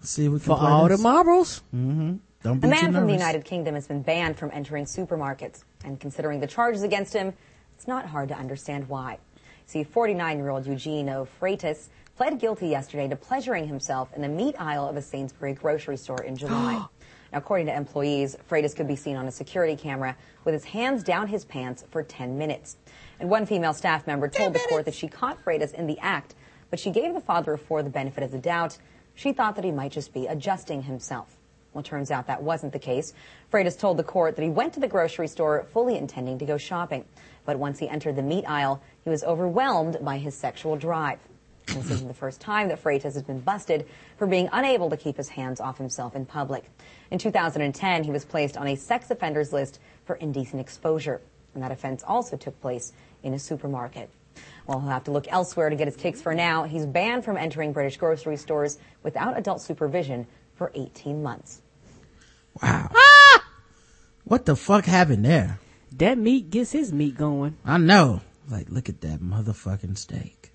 let's see if we can For play all this. the marbles. Mm-hmm. Don't A man too from the. United Kingdom has been banned from entering supermarkets. And considering the charges against him, it's not hard to understand why. See, 49-year-old Eugenio Freitas pled guilty yesterday to pleasuring himself in the meat aisle of a Sainsbury grocery store in July. now, according to employees, Freitas could be seen on a security camera with his hands down his pants for 10 minutes. And one female staff member told the court that she caught Freitas in the act, but she gave the father of four the benefit of the doubt. She thought that he might just be adjusting himself. Well, turns out that wasn't the case. Freitas told the court that he went to the grocery store fully intending to go shopping. But once he entered the meat aisle, he was overwhelmed by his sexual drive. This isn't the first time that Freitas has been busted for being unable to keep his hands off himself in public. In 2010, he was placed on a sex offenders list for indecent exposure. And that offense also took place in a supermarket. Well, he'll have to look elsewhere to get his kicks for now. He's banned from entering British grocery stores without adult supervision for 18 months. Wow. Ah! What the fuck happened there? That meat gets his meat going. I know. Like, look at that motherfucking steak.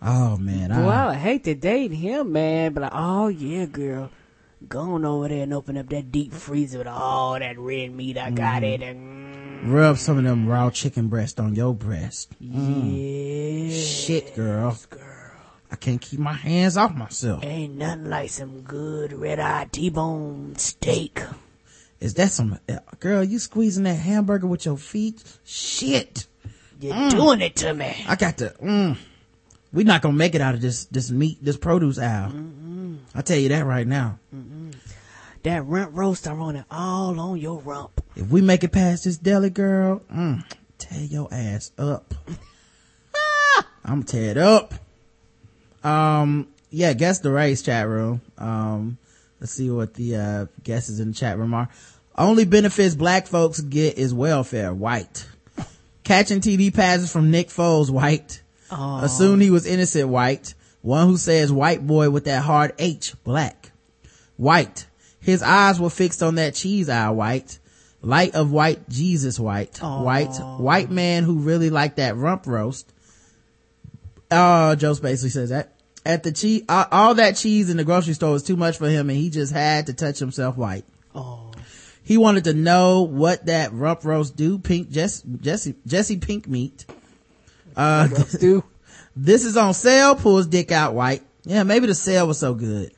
Oh man, Boy, I, I hate to date him, man. But like, oh yeah, girl, go on over there and open up that deep freezer with all that red meat I got Mhm. in it. Rub some of them raw chicken breast on your breast. Mm. Yeah, Shit, girl. I can't keep my hands off myself. ain't nothing like some good red eye T-bone steak. Is that some uh, girl? You squeezing that hamburger with your feet? Shit. You're Mm. doing it to me. I got to. Mm, we not gonna make it out of this this meat this produce aisle. I tell you that right now. That rump roast, I want it all on your rump. If we make it past this deli, girl, mm, tear your ass up. I'm tear it up. Um, yeah, guess the race chat room. Um, let's see what the uh, guesses in the chat room are. Only benefits black folks get is welfare. White. Catching TV passes from Nick Foles. White. Aw. Assumed he was innocent. White. One who says white boy with that hard H. Black. White. His eyes were fixed on that cheese eye. White. Light of white Jesus. White. White. White man who really liked that rump roast. Uh, Joe basically says that at the cheese, uh, all that cheese in the grocery store was too much for him and he just had to touch himself white. Oh. He wanted to know what that rump roast do. Pink Jess, Jesse, Jesse Pink meat. Uh, do. this is on sale. Pulls dick out white. Yeah, maybe the sale was so good.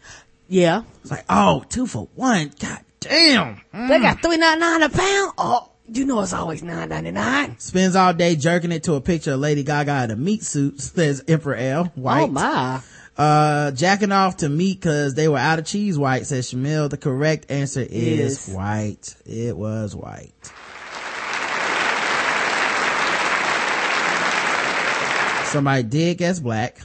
Yeah. It's like, oh, two for one. God damn. They got three ninety nine a pound. Oh, you know it's always nine ninety nine. Spends all day jerking it to a picture of Lady Gaga in a meat suit, says Emperor L. White. Oh my. Uh, jacking off to meat cause they were out of cheese white, says Shamil. The correct answer is Is. white. It was white. Somebody did guess black.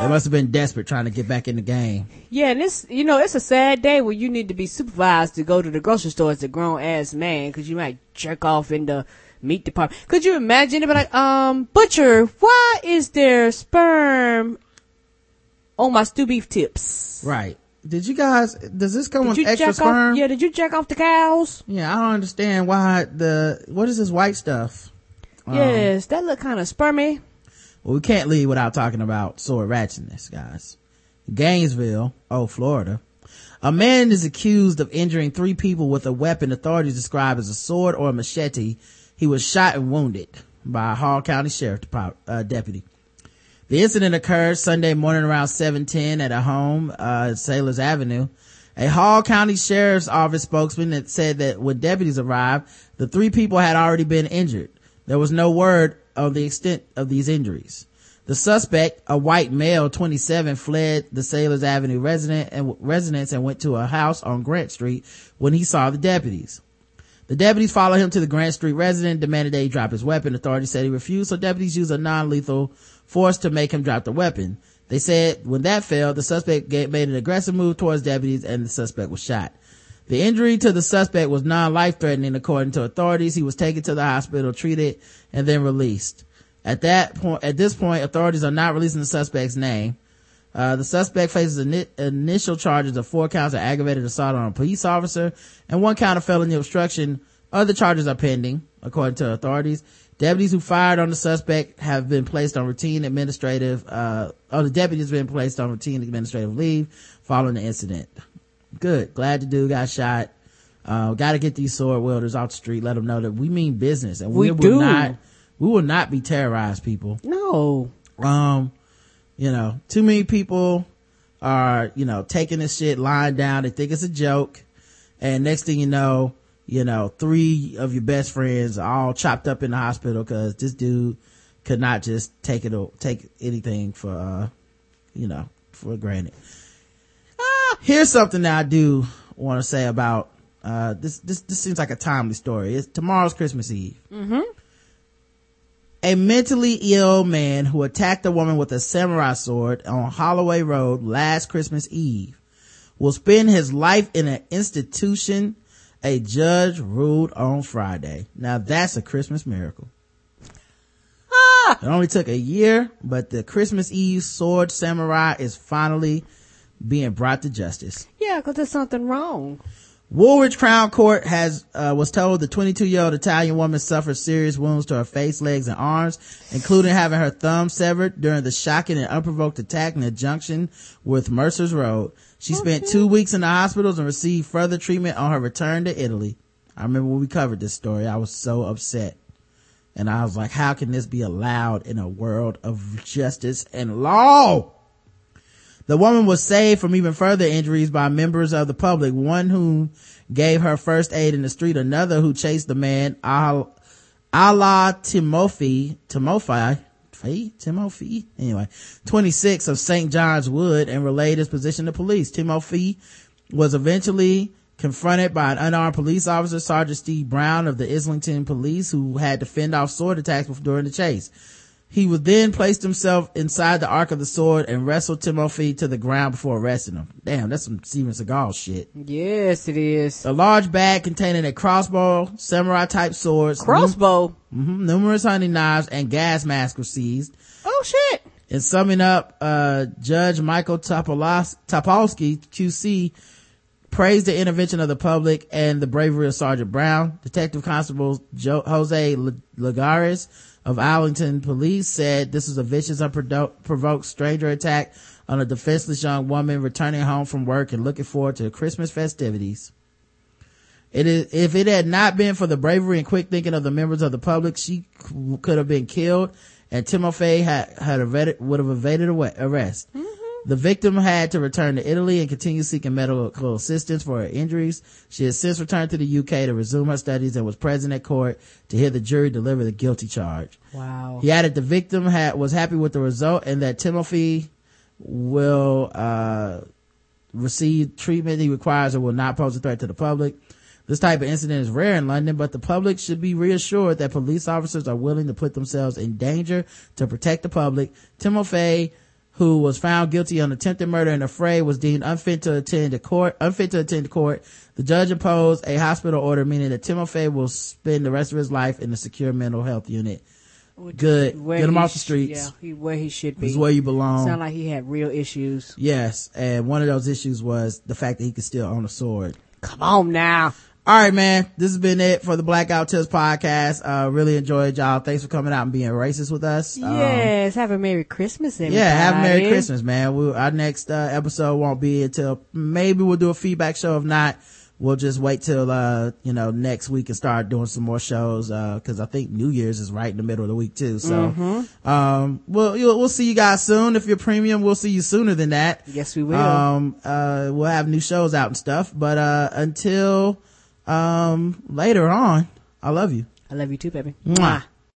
They must have been desperate trying to get back in the game. Yeah, and it's you know it's a sad day where you need to be supervised to go to the grocery store as a grown ass man because you might jerk off in the meat department. Could you imagine it? Be like, um, butcher, why is there sperm on my stew beef tips? Right. Did you guys, does this come Did with extra sperm? off? Yeah, did you jack off the cows? Yeah, I don't understand why the, what is this white stuff? Um, yes, that look kind of spermy. Well, we can't leave without talking about sword ratchetness, guys. Gainesville, oh, Florida. A man is accused of injuring three people with a weapon authorities describe as a sword or a machete. He was shot and wounded by a Hall County Sheriff uh, deputy. The incident occurred Sunday morning around 710 at a home, uh, Sailors Avenue. A Hall County Sheriff's Office spokesman that said that when deputies arrived, the three people had already been injured. There was no word of the extent of these injuries. The suspect, a white male, 27, fled the Sailors Avenue resident and residence and went to a house on Grant Street when he saw the deputies. The deputies followed him to the Grant Street residence, demanded that he drop his weapon. Authorities said he refused, so deputies used a non-lethal force to make him drop the weapon. They said when that failed, the suspect made an aggressive move towards deputies and the suspect was shot. The injury to the suspect was non-life threatening according to authorities. He was taken to the hospital, treated, and then released. At that point, at this point, authorities are not releasing the suspect's name. Uh, the suspect faces ini- initial charges of four counts of aggravated assault on a police officer and one count of felony obstruction. Other charges are pending, according to authorities. Deputies who fired on the suspect have been placed on routine administrative, uh, oh, the deputy been placed on routine administrative leave following the incident. Good. Glad the dude got shot. Uh, gotta get these sword wielders off the street. Let them know that we mean business and we, We will do. not, we will not be terrorized people. No. Um, you know, too many people are, you know, taking this shit lying down. They think it's a joke. And next thing you know, you know, three of your best friends are all chopped up in the hospital because this dude could not just take it, take anything for, uh, you know, for granted. Ah, here's something that I do want to say about, uh, this, this, this seems like a timely story. It's tomorrow's Christmas Eve. Mm-hmm. A mentally ill man who attacked a woman with a samurai sword on Holloway Road last Christmas Eve will spend his life in an institution, a judge ruled on Friday. Now that's a Christmas miracle. It only took a year, but the Christmas Eve sword samurai is finally being brought to justice. Yeah, because there's something wrong. Woolwich Crown Court has uh, was told the 22 year old Italian woman suffered serious wounds to her face, legs, and arms, including having her thumb severed during the shocking and unprovoked attack in the junction with Mercer's Road. She spent two weeks in the hospitals and received further treatment on her return to Italy. I remember when we covered this story, I was so upset. And I was like, how can this be allowed in a world of justice and law? The woman was saved from even further injuries by members of the public, one who gave her first aid in the street, another who chased the man, Al- Allah Timothy, Timothy, Timothy, anyway, 26 of St. John's Wood and relayed his position to police. Timothy was eventually confronted by an unarmed police officer, Sergeant Steve Brown of the Islington Police, who had to fend off sword attacks during the chase. He would then placed himself inside the arc of the sword and wrestled Timothy to the ground before arresting him. Damn, that's some Steven Seagal shit. Yes, it is. A large bag containing a crossbow, samurai type swords, Crossbow. num- mhm, numerous hunting knives, and gas masks were seized. Oh shit. In summing up, uh, Judge Michael Topolos- Topolski, QC, praised the intervention of the public and the bravery of Sergeant Brown. Detective Constable jo- Jose L- Lagares of Arlington Police said this was a vicious, unprovoked stranger attack on a defenseless young woman returning home from work and looking forward to the Christmas festivities. It is, if it had not been for the bravery and quick thinking of the members of the public, she could have been killed and Timofey had, had evaded, would have evaded arrest. Hmm. The victim had to return to Italy and continue seeking medical assistance for her injuries. She has since returned to the UK to resume her studies and was present at court to hear the jury deliver the guilty charge. Wow. He added the victim had, was happy with the result and that Timothy will, uh, receive treatment he requires and will not pose a threat to the public. This type of incident is rare in London, but the public should be reassured that police officers are willing to put themselves in danger to protect the public. Timofey, who was found guilty on attempted murder in a fray, was deemed unfit to attend the court, unfit to attend court. The judge imposed a hospital order, meaning that Timofey will spend the rest of his life in a secure mental health unit. Good. Get him off the sh- streets. Yeah, he, where he should be. This is where you belong. Sound like he had real issues. Yes, and one of those issues was the fact that he could still own a sword. Come on now. All right, man. This has been it for the Black Guy Who Tips podcast. Uh, really enjoyed y'all. Thanks for coming out and being racist with us. Um, Yes, have a Merry Christmas, everybody. yeah, have a Merry Christmas, man. We, our next uh, episode won't be until maybe we'll do a feedback show. If not, we'll just wait till uh, you know next week and start doing some more shows because I think New Year's is right in the middle of the week too. So, Mhm. um, we'll you'll, we'll see you guys soon. If you're premium, we'll see you sooner than that. Yes, we will. Um, uh, we'll have new shows out and stuff. But uh, until um later on, I love you. I love you too, baby. Mwah.